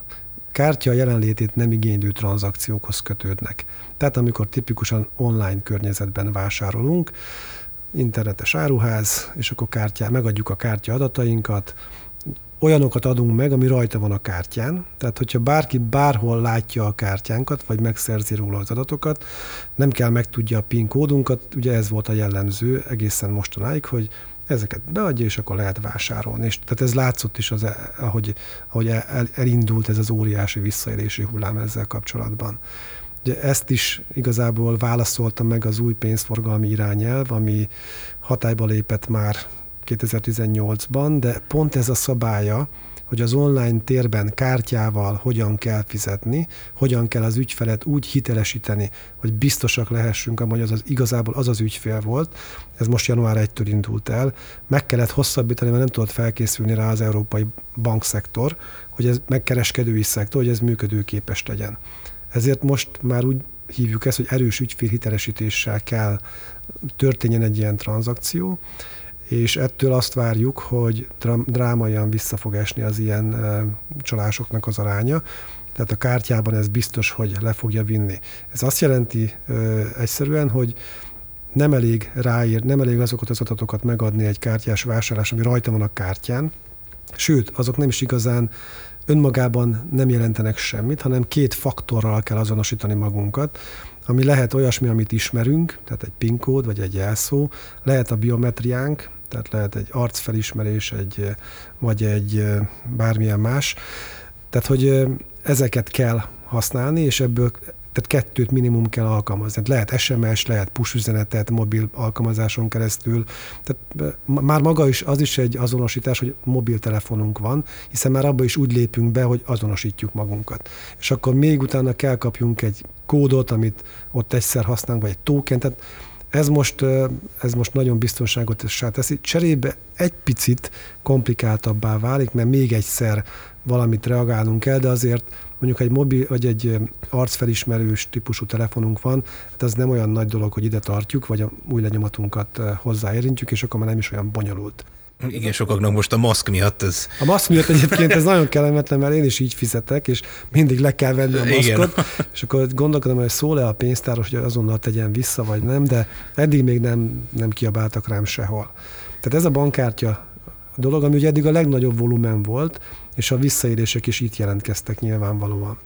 kártya jelenlétét nem igénylő tranzakciókhoz kötődnek. Tehát amikor tipikusan online környezetben vásárolunk, internetes áruház, és akkor kártyá, megadjuk a kártya adatainkat, olyanokat adunk meg, ami rajta van a kártyán. Tehát, hogyha bárki bárhol látja a kártyánkat, vagy megszerzi róla az adatokat, nem kell megtudja a PIN kódunkat, ugye ez volt a jellemző egészen mostanáig, hogy ezeket beadja, és akkor lehet vásárolni. És tehát ez látszott is, az, ahogy, ahogy el, elindult ez az óriási visszaélési hullám ezzel kapcsolatban. Ugye ezt is igazából válaszolta meg az új pénzforgalmi irányelv, ami hatályba lépett már 2018-ban, de pont ez a szabálya, hogy az online térben kártyával hogyan kell fizetni, hogyan kell az ügyfelet úgy hitelesíteni, hogy biztosak lehessünk, hogy az, az igazából az az ügyfél volt. Ez most január 1-től indult el. Meg kellett hosszabbítani, mert nem tudott felkészülni rá az európai bankszektor, hogy ez megkereskedői szektor, hogy ez működőképes legyen. Ezért most már úgy hívjuk ezt, hogy erős ügyfélhitelesítéssel kell történjen egy ilyen tranzakció, és ettől azt várjuk, hogy drámaian vissza fog esni az ilyen csalásoknak az aránya, tehát a kártyában ez biztos, hogy le fogja vinni. Ez azt jelenti egyszerűen, hogy nem elég ráír, nem elég azokat az adatokat megadni egy kártyás vásárlás, ami rajta van a kártyán, sőt, azok nem is igazán önmagában nem jelentenek semmit, hanem két faktorral kell azonosítani magunkat, ami lehet olyasmi, amit ismerünk, tehát egy PIN kód vagy egy jelszó, lehet a biometriánk, tehát lehet egy arcfelismerés, egy, vagy egy bármilyen más. Tehát, hogy ezeket kell használni, és ebből tehát kettőt minimum kell alkalmazni. Lehet SMS, lehet push üzenetet mobil alkalmazáson keresztül. Tehát már maga is, az is egy azonosítás, hogy mobiltelefonunk van, hiszen már abba is úgy lépünk be, hogy azonosítjuk magunkat. És akkor még utána kell kapjunk egy kódot, amit ott egyszer használunk, vagy egy token, tehát ez most, ez most nagyon biztonságot teszi. Cserébe egy picit komplikáltabbá válik, mert még egyszer valamit reagálnunk kell, de azért mondjuk egy mobil vagy egy arcfelismerős típusú telefonunk van, hát ez nem olyan nagy dolog, hogy ide tartjuk, vagy a új lenyomatunkat hozzáérintjük, és akkor már nem is olyan bonyolult. Igen, sokaknak most a maszk miatt ez... A maszk miatt egyébként ez nagyon kellemetlen, mert én is így fizetek, és mindig le kell venni a maszkot, Igen. és akkor gondolkodom, hogy szól-e a pénztáros, hogy azonnal tegyen vissza, vagy nem, de eddig még nem, nem kiabáltak rám sehol. Tehát ez a bankkártya dolog, ami ugye eddig a legnagyobb volumen volt, és a visszaélések is itt jelentkeztek nyilvánvalóan.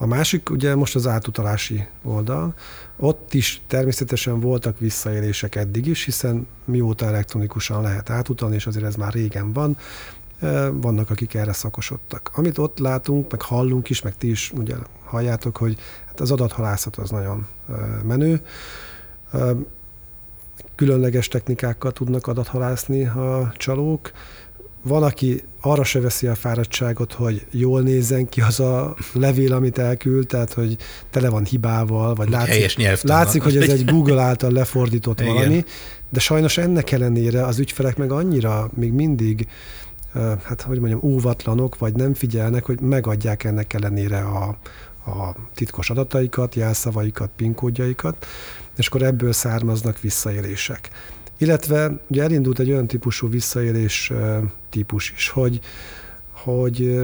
A másik ugye most az átutalási oldal. Ott is természetesen voltak visszaélések eddig is, hiszen mióta elektronikusan lehet átutalni, és azért ez már régen van, e, vannak, akik erre szakosodtak. Amit ott látunk, meg hallunk is, meg ti is ugye halljátok, hogy hát az adathalászat az nagyon e, menő. E, különleges technikákkal tudnak adathalászni a csalók, van, aki arra se veszi a fáradtságot, hogy jól nézzen ki az a levél, amit elküld, tehát hogy tele van hibával, vagy látszik, látszik hogy ez egy (laughs) Google által lefordított Igen. valami, de sajnos ennek ellenére az ügyfelek meg annyira még mindig hát hogy mondjam, óvatlanok, vagy nem figyelnek, hogy megadják ennek ellenére a, a titkos adataikat, jelszavaikat, pinkódjaikat, és akkor ebből származnak visszaélések. Illetve ugye elindult egy olyan típusú visszaélés típus is, hogy, hogy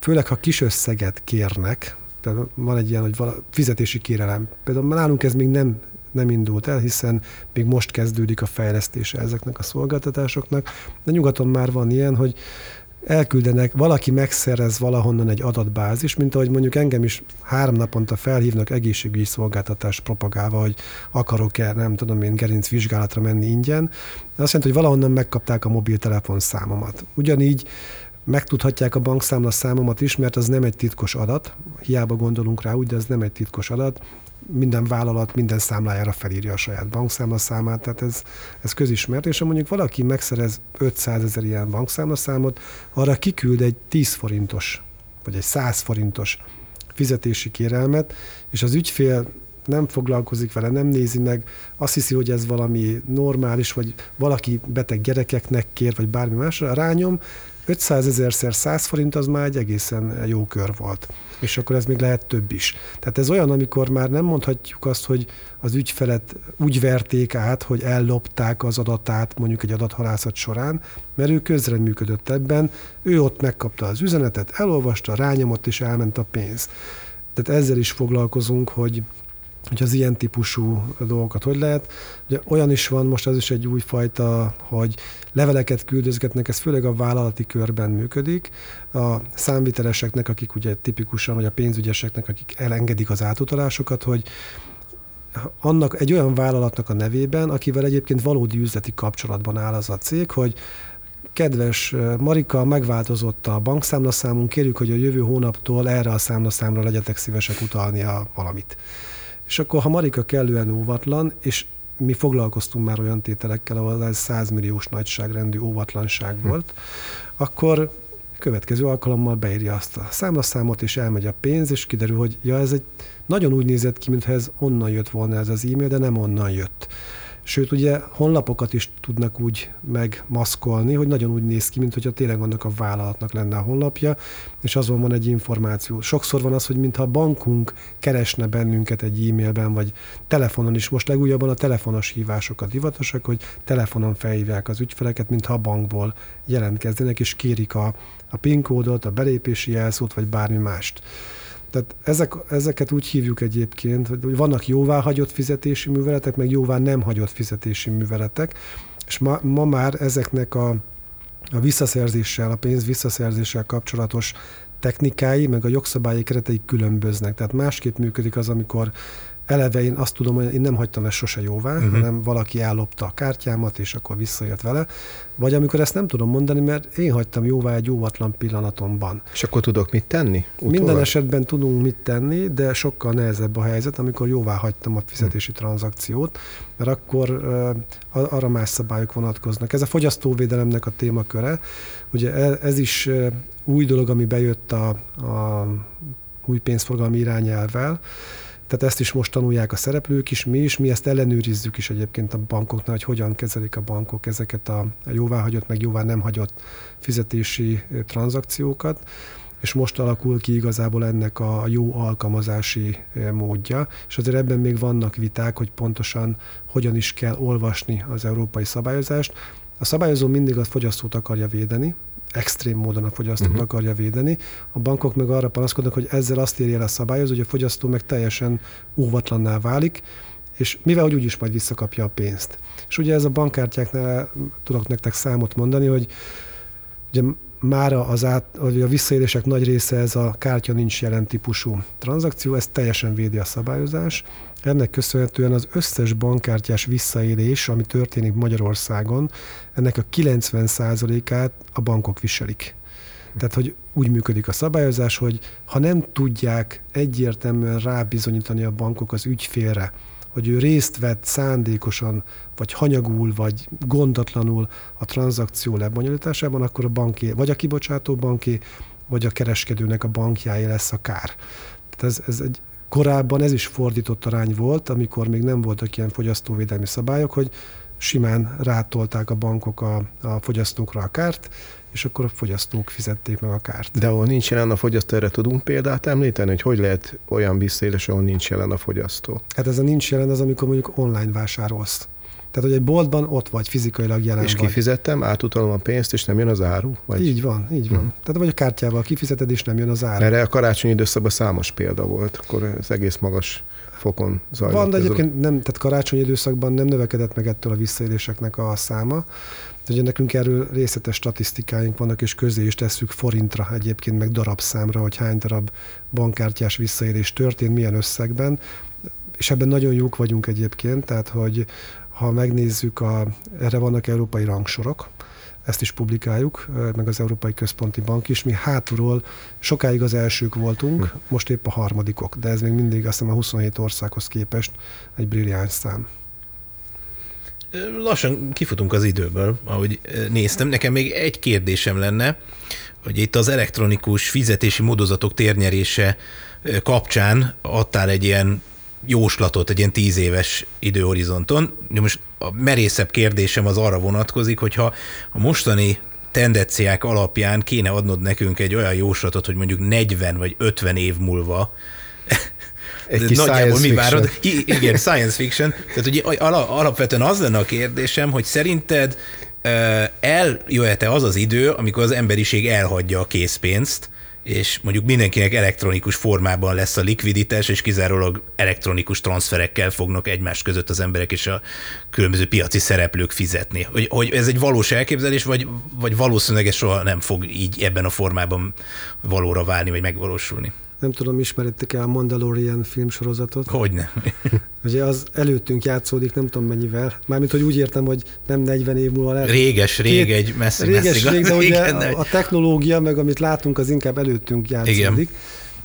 főleg ha kis összeget kérnek, például van egy ilyen, hogy vala, fizetési kérelem. Például nálunk ez még nem nem indult el, hiszen még most kezdődik a fejlesztése ezeknek a szolgáltatásoknak, de nyugaton már van ilyen, hogy elküldenek, valaki megszerez valahonnan egy adatbázis, mint ahogy mondjuk engem is három naponta felhívnak egészségügyi szolgáltatást propagálva, hogy akarok-e, nem tudom én, gerinc vizsgálatra menni ingyen. De azt jelenti, hogy valahonnan megkapták a mobiltelefon számomat. Ugyanígy megtudhatják a bankszámla számomat is, mert az nem egy titkos adat, hiába gondolunk rá úgy, de ez nem egy titkos adat minden vállalat minden számlájára felírja a saját bankszámla számát, tehát ez, ez közismert, és ha mondjuk valaki megszerez 500 ezer ilyen bankszámlaszámot, arra kiküld egy 10 forintos, vagy egy 100 forintos fizetési kérelmet, és az ügyfél nem foglalkozik vele, nem nézi meg, azt hiszi, hogy ez valami normális, vagy valaki beteg gyerekeknek kér, vagy bármi másra, rányom, 500 ezerszer 100 forint az már egy egészen jó kör volt. És akkor ez még lehet több is. Tehát ez olyan, amikor már nem mondhatjuk azt, hogy az ügyfelet úgy verték át, hogy ellopták az adatát mondjuk egy adathalászat során, mert ő közreműködött ebben, ő ott megkapta az üzenetet, elolvasta, rányomott és elment a pénz. Tehát ezzel is foglalkozunk, hogy hogy az ilyen típusú dolgokat hogy lehet. Ugye olyan is van, most az is egy új fajta, hogy leveleket küldözgetnek, ez főleg a vállalati körben működik. A számviteleseknek, akik ugye tipikusan, vagy a pénzügyeseknek, akik elengedik az átutalásokat, hogy annak egy olyan vállalatnak a nevében, akivel egyébként valódi üzleti kapcsolatban áll az a cég, hogy kedves Marika, megváltozott a bankszámlaszámunk, kérjük, hogy a jövő hónaptól erre a számlaszámra legyetek szívesek utalni a valamit. És akkor, ha Marika kellően óvatlan, és mi foglalkoztunk már olyan tételekkel, ahol ez 100 milliós nagyságrendű óvatlanság hm. volt, akkor következő alkalommal beírja azt a számlaszámot, és elmegy a pénz, és kiderül, hogy ja, ez egy nagyon úgy nézett ki, mintha ez onnan jött volna ez az e-mail, de nem onnan jött. Sőt, ugye honlapokat is tudnak úgy megmaszkolni, hogy nagyon úgy néz ki, mint hogyha tényleg vannak a vállalatnak lenne a honlapja, és azon van egy információ. Sokszor van az, hogy mintha a bankunk keresne bennünket egy e-mailben, vagy telefonon is. Most legújabban a telefonos hívásokat divatosak, hogy telefonon felhívják az ügyfeleket, mintha a bankból jelentkeznének, és kérik a, a PIN kódot, a belépési jelszót, vagy bármi mást. Tehát ezek, ezeket úgy hívjuk egyébként, hogy vannak jóvá hagyott fizetési műveletek, meg jóvá nem hagyott fizetési műveletek, és ma, ma már ezeknek a, a visszaszerzéssel, a pénz visszaszerzéssel kapcsolatos technikái, meg a jogszabályi keretei különböznek. Tehát másképp működik az, amikor eleve én azt tudom, hogy én nem hagytam ezt sose jóvá, uh-huh. hanem valaki ellopta a kártyámat, és akkor visszajött vele. Vagy amikor ezt nem tudom mondani, mert én hagytam jóvá egy óvatlan pillanatomban. És akkor tudok mit tenni? Utólag? Minden esetben tudunk mit tenni, de sokkal nehezebb a helyzet, amikor jóvá hagytam a fizetési uh-huh. tranzakciót, mert akkor uh, arra más szabályok vonatkoznak. Ez a fogyasztóvédelemnek a témaköre. Ugye ez, ez is uh, új dolog, ami bejött a, a új pénzforgalmi irányelvvel, tehát ezt is most tanulják a szereplők is, mi is, mi ezt ellenőrizzük is egyébként a bankoknál, hogy hogyan kezelik a bankok ezeket a jóváhagyott, meg jóvá nem hagyott fizetési tranzakciókat és most alakul ki igazából ennek a jó alkalmazási módja, és azért ebben még vannak viták, hogy pontosan hogyan is kell olvasni az európai szabályozást. A szabályozó mindig a fogyasztót akarja védeni, extrém módon a fogyasztót uh-huh. akarja védeni. A bankok meg arra panaszkodnak, hogy ezzel azt érje el a szabályozó, hogy a fogyasztó meg teljesen óvatlanná válik, és mivel hogy úgyis majd visszakapja a pénzt. És ugye ez a bankkártyáknál tudok nektek számot mondani, hogy ugye mára az át, vagy a visszaélések nagy része ez a kártya nincs jelen típusú tranzakció, ez teljesen védi a szabályozás. Ennek köszönhetően az összes bankkártyás visszaélés, ami történik Magyarországon, ennek a 90%-át a bankok viselik. Tehát, hogy úgy működik a szabályozás, hogy ha nem tudják egyértelműen rábizonyítani a bankok az ügyfélre, hogy ő részt vett szándékosan, vagy hanyagul, vagy gondatlanul a tranzakció lebonyolításában, akkor a banké, vagy a kibocsátó banké, vagy a kereskedőnek a bankjáé lesz a kár. Tehát ez, ez egy, korábban ez is fordított arány volt, amikor még nem voltak ilyen fogyasztóvédelmi szabályok, hogy simán rátolták a bankok a, a fogyasztókra a kárt, és akkor a fogyasztók fizették meg a kárt. De ahol nincs jelen a fogyasztó, erre tudunk példát említeni, hogy hogy lehet olyan visszaélés, ahol nincs jelen a fogyasztó? Hát ez a nincs jelen, az amikor mondjuk online vásárolsz. Tehát, hogy egy boltban ott vagy, fizikailag jelen És vagy. kifizettem, átutalom a pénzt, és nem jön az áru? Vagy? Így van, így van. Hmm. Tehát vagy a kártyával kifizeted, és nem jön az áru. Erre a karácsonyi időszakban számos példa volt, akkor ez egész magas fokon zajlott. Van, de egyébként nem, tehát karácsonyi időszakban nem növekedett meg ettől a visszaéléseknek a száma. Ugye nekünk erről részletes statisztikáink vannak, és közé is tesszük forintra egyébként, meg darabszámra, hogy hány darab bankkártyás visszaélés történt, milyen összegben, és ebben nagyon jók vagyunk egyébként, tehát hogy ha megnézzük, a, erre vannak európai rangsorok, ezt is publikáljuk, meg az Európai Központi Bank is. Mi hátulról sokáig az elsők voltunk, hm. most épp a harmadikok, de ez még mindig azt hiszem a 27 országhoz képest egy brilliáns szám. Lassan kifutunk az időből, ahogy néztem. Nekem még egy kérdésem lenne, hogy itt az elektronikus fizetési módozatok térnyerése kapcsán adtál egy ilyen jóslatot egy ilyen tíz éves időhorizonton. De most a merészebb kérdésem az arra vonatkozik, hogyha a mostani tendenciák alapján kéne adnod nekünk egy olyan jóslatot, hogy mondjuk 40 vagy 50 év múlva (laughs) egy kis Nagyjából mi várod? I- igen, science fiction. Tehát ugye alapvetően az lenne a kérdésem, hogy szerinted eljöhet-e az az idő, amikor az emberiség elhagyja a készpénzt, és mondjuk mindenkinek elektronikus formában lesz a likviditás, és kizárólag elektronikus transferekkel fognak egymás között az emberek és a különböző piaci szereplők fizetni. Hogy, hogy ez egy valós elképzelés, vagy, vagy valószínűleg ez soha nem fog így ebben a formában valóra válni, vagy megvalósulni? Nem tudom, ismeritek-e a Mandalorian filmsorozatot? Hogyne. (laughs) Ugye az előttünk játszódik, nem tudom mennyivel. Mármint, hogy úgy értem, hogy nem 40 év múlva lehet. Réges, rég, Két, egy messzi, Réges, messzi, rég, de ugye a, a technológia, meg amit látunk, az inkább előttünk játszódik. Igen.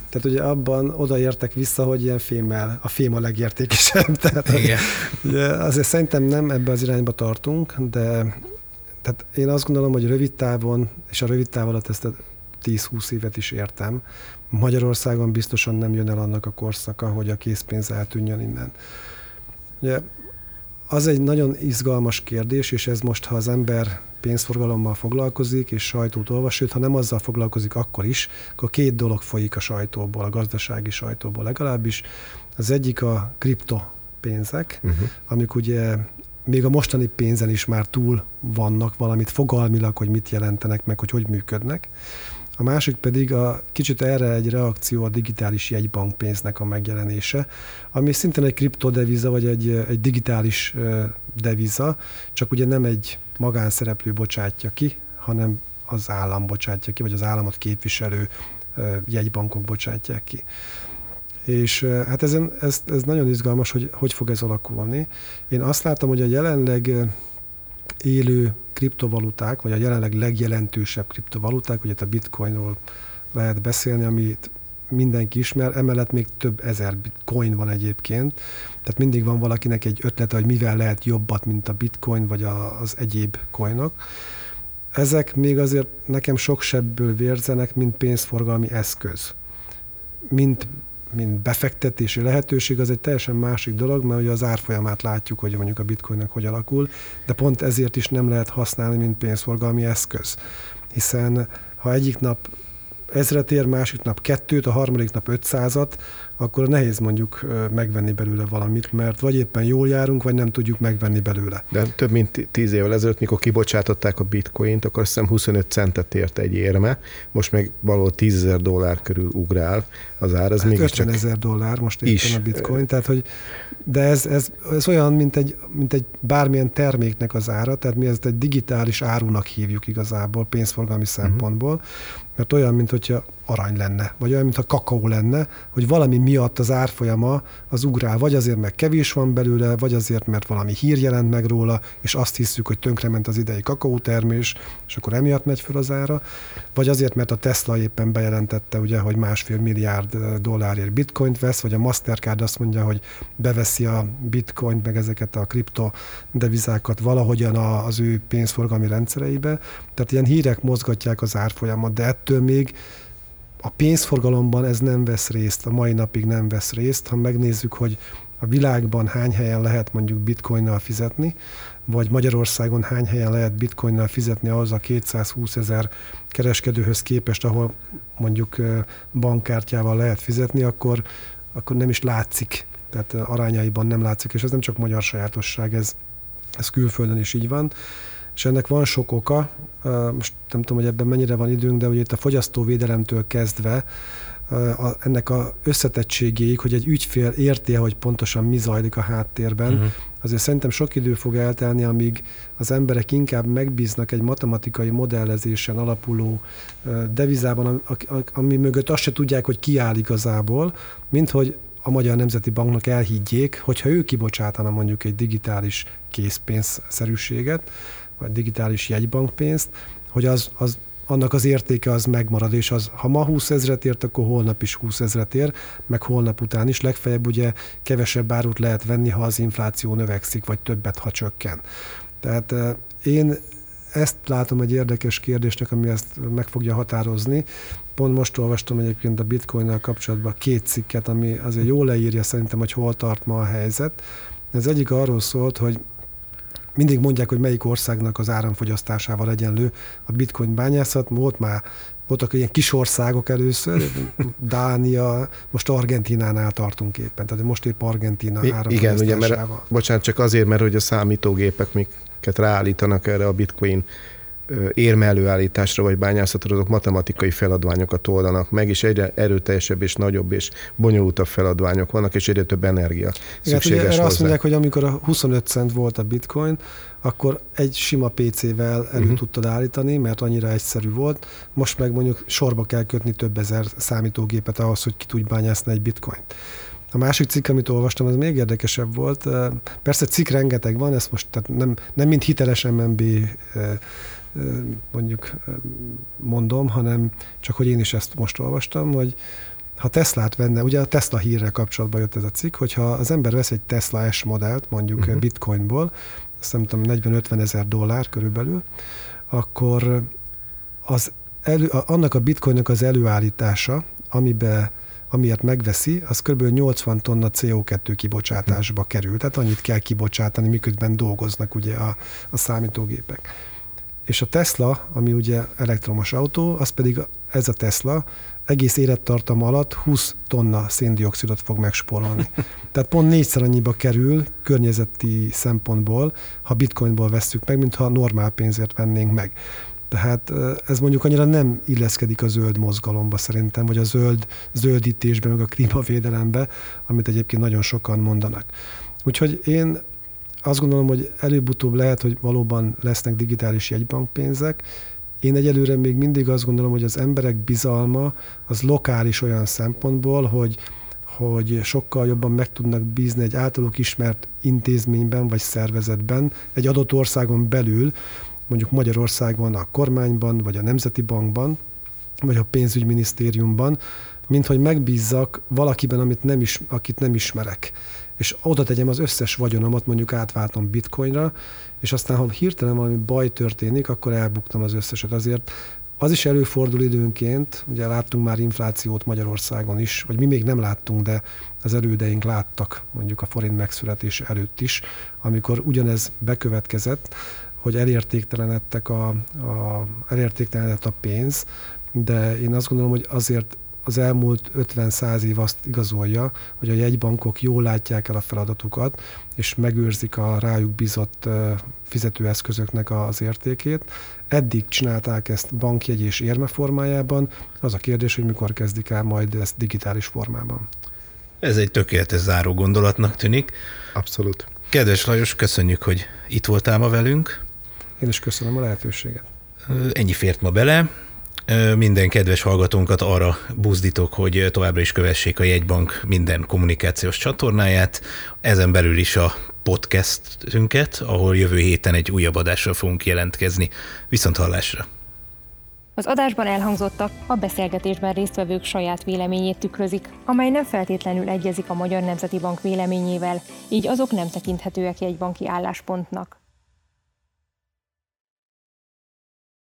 Tehát ugye abban odaértek vissza, hogy ilyen fémmel, a fém a legértékesebb. (laughs) Tehát Igen. Ugye azért szerintem nem ebbe az irányba tartunk, de tehát én azt gondolom, hogy rövid távon, és a rövid táv alatt ezt a 10-20 évet is értem, Magyarországon biztosan nem jön el annak a korszaka, hogy a készpénz eltűnjön innen. Ugye, az egy nagyon izgalmas kérdés, és ez most, ha az ember pénzforgalommal foglalkozik, és sajtót olvas, sőt, ha nem azzal foglalkozik, akkor is, akkor két dolog folyik a sajtóból, a gazdasági sajtóból legalábbis. Az egyik a kriptopénzek, uh-huh. amik ugye még a mostani pénzen is már túl vannak valamit fogalmilag, hogy mit jelentenek, meg hogy hogy működnek. A másik pedig a kicsit erre egy reakció a digitális jegybankpénznek a megjelenése, ami szintén egy kriptodeviza, vagy egy, egy digitális deviza, csak ugye nem egy magánszereplő bocsátja ki, hanem az állam bocsátja ki, vagy az államot képviselő jegybankok bocsátják ki. És hát ezen, ez, ez nagyon izgalmas, hogy hogy fog ez alakulni. Én azt látom, hogy a jelenleg élő kriptovaluták, vagy a jelenleg legjelentősebb kriptovaluták, ugye a bitcoinról lehet beszélni, amit mindenki ismer, emellett még több ezer bitcoin van egyébként, tehát mindig van valakinek egy ötlete, hogy mivel lehet jobbat, mint a bitcoin, vagy az egyéb coinok. Ezek még azért nekem sok sebből vérzenek, mint pénzforgalmi eszköz. Mint mint befektetési lehetőség, az egy teljesen másik dolog, mert ugye az árfolyamát látjuk, hogy mondjuk a bitcoinnak hogy alakul, de pont ezért is nem lehet használni, mint pénzforgalmi eszköz. Hiszen ha egyik nap ezret ér, másik nap kettőt, a harmadik nap ötszázat, akkor nehéz mondjuk megvenni belőle valamit, mert vagy éppen jól járunk, vagy nem tudjuk megvenni belőle. De több mint tíz évvel ezelőtt, mikor kibocsátották a bitcoint, akkor azt hiszem 25 centet ért egy érme, most meg való 10 ezer dollár körül ugrál az ár. Ez hát 50 ezer dollár most éppen a bitcoin, tehát hogy de ez, ez, ez olyan, mint egy, mint egy bármilyen terméknek az ára, tehát mi ezt egy digitális árunak hívjuk igazából pénzforgalmi uh-huh. szempontból, mert olyan, mint hogyha arany lenne, vagy olyan, mintha kakaó lenne, hogy valami miatt az árfolyama az ugrál, vagy azért, mert kevés van belőle, vagy azért, mert valami hír jelent meg róla, és azt hiszük, hogy tönkrement az idei kakaótermés, és akkor emiatt megy föl az ára, vagy azért, mert a Tesla éppen bejelentette, ugye, hogy másfél milliárd dollárért bitcoint vesz, vagy a Mastercard azt mondja, hogy beveszi a bitcoint, meg ezeket a kripto devizákat valahogyan az ő pénzforgalmi rendszereibe. Tehát ilyen hírek mozgatják az árfolyamat, de ettől még a pénzforgalomban ez nem vesz részt, a mai napig nem vesz részt. Ha megnézzük, hogy a világban hány helyen lehet mondjuk bitcoinnal fizetni, vagy Magyarországon hány helyen lehet bitcoinnal fizetni ahhoz a 220 ezer kereskedőhöz képest, ahol mondjuk bankkártyával lehet fizetni, akkor, akkor nem is látszik, tehát arányaiban nem látszik, és ez nem csak magyar sajátosság, ez, ez külföldön is így van és ennek van sok oka, most nem tudom, hogy ebben mennyire van időnk, de ugye itt a fogyasztóvédelemtől kezdve a, ennek a összetettségéig, hogy egy ügyfél érti, hogy pontosan mi zajlik a háttérben, uh-huh. azért szerintem sok idő fog eltelni, amíg az emberek inkább megbíznak egy matematikai modellezésen alapuló devizában, ami mögött azt se tudják, hogy ki áll igazából, mint hogy a Magyar Nemzeti Banknak elhiggyék, hogyha ő kibocsátana mondjuk egy digitális készpénzszerűséget, vagy digitális jegybankpénzt, hogy az, az annak az értéke az megmarad, és az, ha ma 20 ezret ért, akkor holnap is 20 ezret ér, meg holnap után is. Legfeljebb ugye kevesebb árut lehet venni, ha az infláció növekszik, vagy többet, ha csökken. Tehát eh, én ezt látom egy érdekes kérdésnek, ami ezt meg fogja határozni. Pont most olvastam egyébként a bitcoinnal kapcsolatban két cikket, ami azért jól leírja szerintem, hogy hol tart ma a helyzet. Ez egyik arról szólt, hogy mindig mondják, hogy melyik országnak az áramfogyasztásával egyenlő a bitcoin bányászat. Volt már voltak ilyen kis országok először, Dánia, most Argentinánál tartunk éppen, tehát most épp Argentina Igen, ugye, mert, bocsánat, csak azért, mert hogy a számítógépek, miket ráállítanak erre a bitcoin érme előállításra vagy bányászatra, azok matematikai feladványokat oldanak meg, és egyre erőteljesebb és nagyobb és bonyolultabb feladványok vannak, és egyre több energia Igen, szükséges ugye, erre azt mondják, hogy amikor a 25 cent volt a bitcoin, akkor egy sima PC-vel elő uh-huh. tudtad állítani, mert annyira egyszerű volt. Most meg mondjuk sorba kell kötni több ezer számítógépet ahhoz, hogy ki tudj bányászni egy bitcoint. A másik cikk, amit olvastam, az még érdekesebb volt. Persze cikk rengeteg van, ezt most tehát nem, nem mint hiteles MNB mondjuk mondom, hanem csak hogy én is ezt most olvastam, hogy ha Teslát venne, ugye a Tesla hírrel kapcsolatban jött ez a cikk, hogyha az ember vesz egy Tesla S modellt, mondjuk uh-huh. bitcoinból, azt nem tudom, 40-50 ezer dollár körülbelül, akkor az elő, annak a bitcoinnak az előállítása, amiben amiért megveszi, az kb. 80 tonna CO2 kibocsátásba kerül. Tehát annyit kell kibocsátani, miközben dolgoznak ugye a, a számítógépek. És a Tesla, ami ugye elektromos autó, az pedig ez a Tesla egész élettartam alatt 20 tonna széndiokszidot fog megspórolni. (laughs) Tehát pont négyszer annyiba kerül környezeti szempontból, ha bitcoinból vesszük meg, mint ha normál pénzért vennénk meg. Tehát ez mondjuk annyira nem illeszkedik a zöld mozgalomba szerintem, vagy a zöld zöldítésbe, meg a klímavédelembe, amit egyébként nagyon sokan mondanak. Úgyhogy én azt gondolom, hogy előbb-utóbb lehet, hogy valóban lesznek digitális jegybankpénzek. Én egyelőre még mindig azt gondolom, hogy az emberek bizalma az lokális olyan szempontból, hogy hogy sokkal jobban meg tudnak bízni egy általuk ismert intézményben vagy szervezetben, egy adott országon belül, mondjuk Magyarországon a kormányban, vagy a Nemzeti Bankban, vagy a pénzügyminisztériumban, mint hogy megbízzak valakiben, amit nem is, akit nem ismerek és oda tegyem az összes vagyonomat, mondjuk átváltom bitcoinra, és aztán, ha hirtelen valami baj történik, akkor elbuktam az összeset. Azért az is előfordul időnként, ugye láttunk már inflációt Magyarországon is, vagy mi még nem láttunk, de az elődeink láttak mondjuk a forint megszületés előtt is, amikor ugyanez bekövetkezett, hogy elértéktelenedtek a, a, elértéktelenedett a pénz, de én azt gondolom, hogy azért az elmúlt 50-100 év azt igazolja, hogy a jegybankok jól látják el a feladatukat, és megőrzik a rájuk bizott fizetőeszközöknek az értékét. Eddig csinálták ezt bankjegy és érme formájában. Az a kérdés, hogy mikor kezdik el majd ezt digitális formában. Ez egy tökéletes záró gondolatnak tűnik. Abszolút. Kedves Lajos, köszönjük, hogy itt voltál ma velünk. Én is köszönöm a lehetőséget. Ennyi fért ma bele. Minden kedves hallgatónkat arra buzdítok, hogy továbbra is kövessék a jegybank minden kommunikációs csatornáját, ezen belül is a podcastünket, ahol jövő héten egy újabb adással fogunk jelentkezni. Viszont hallásra! Az adásban elhangzottak a beszélgetésben résztvevők saját véleményét tükrözik, amely nem feltétlenül egyezik a Magyar Nemzeti Bank véleményével, így azok nem tekinthetőek jegybanki álláspontnak.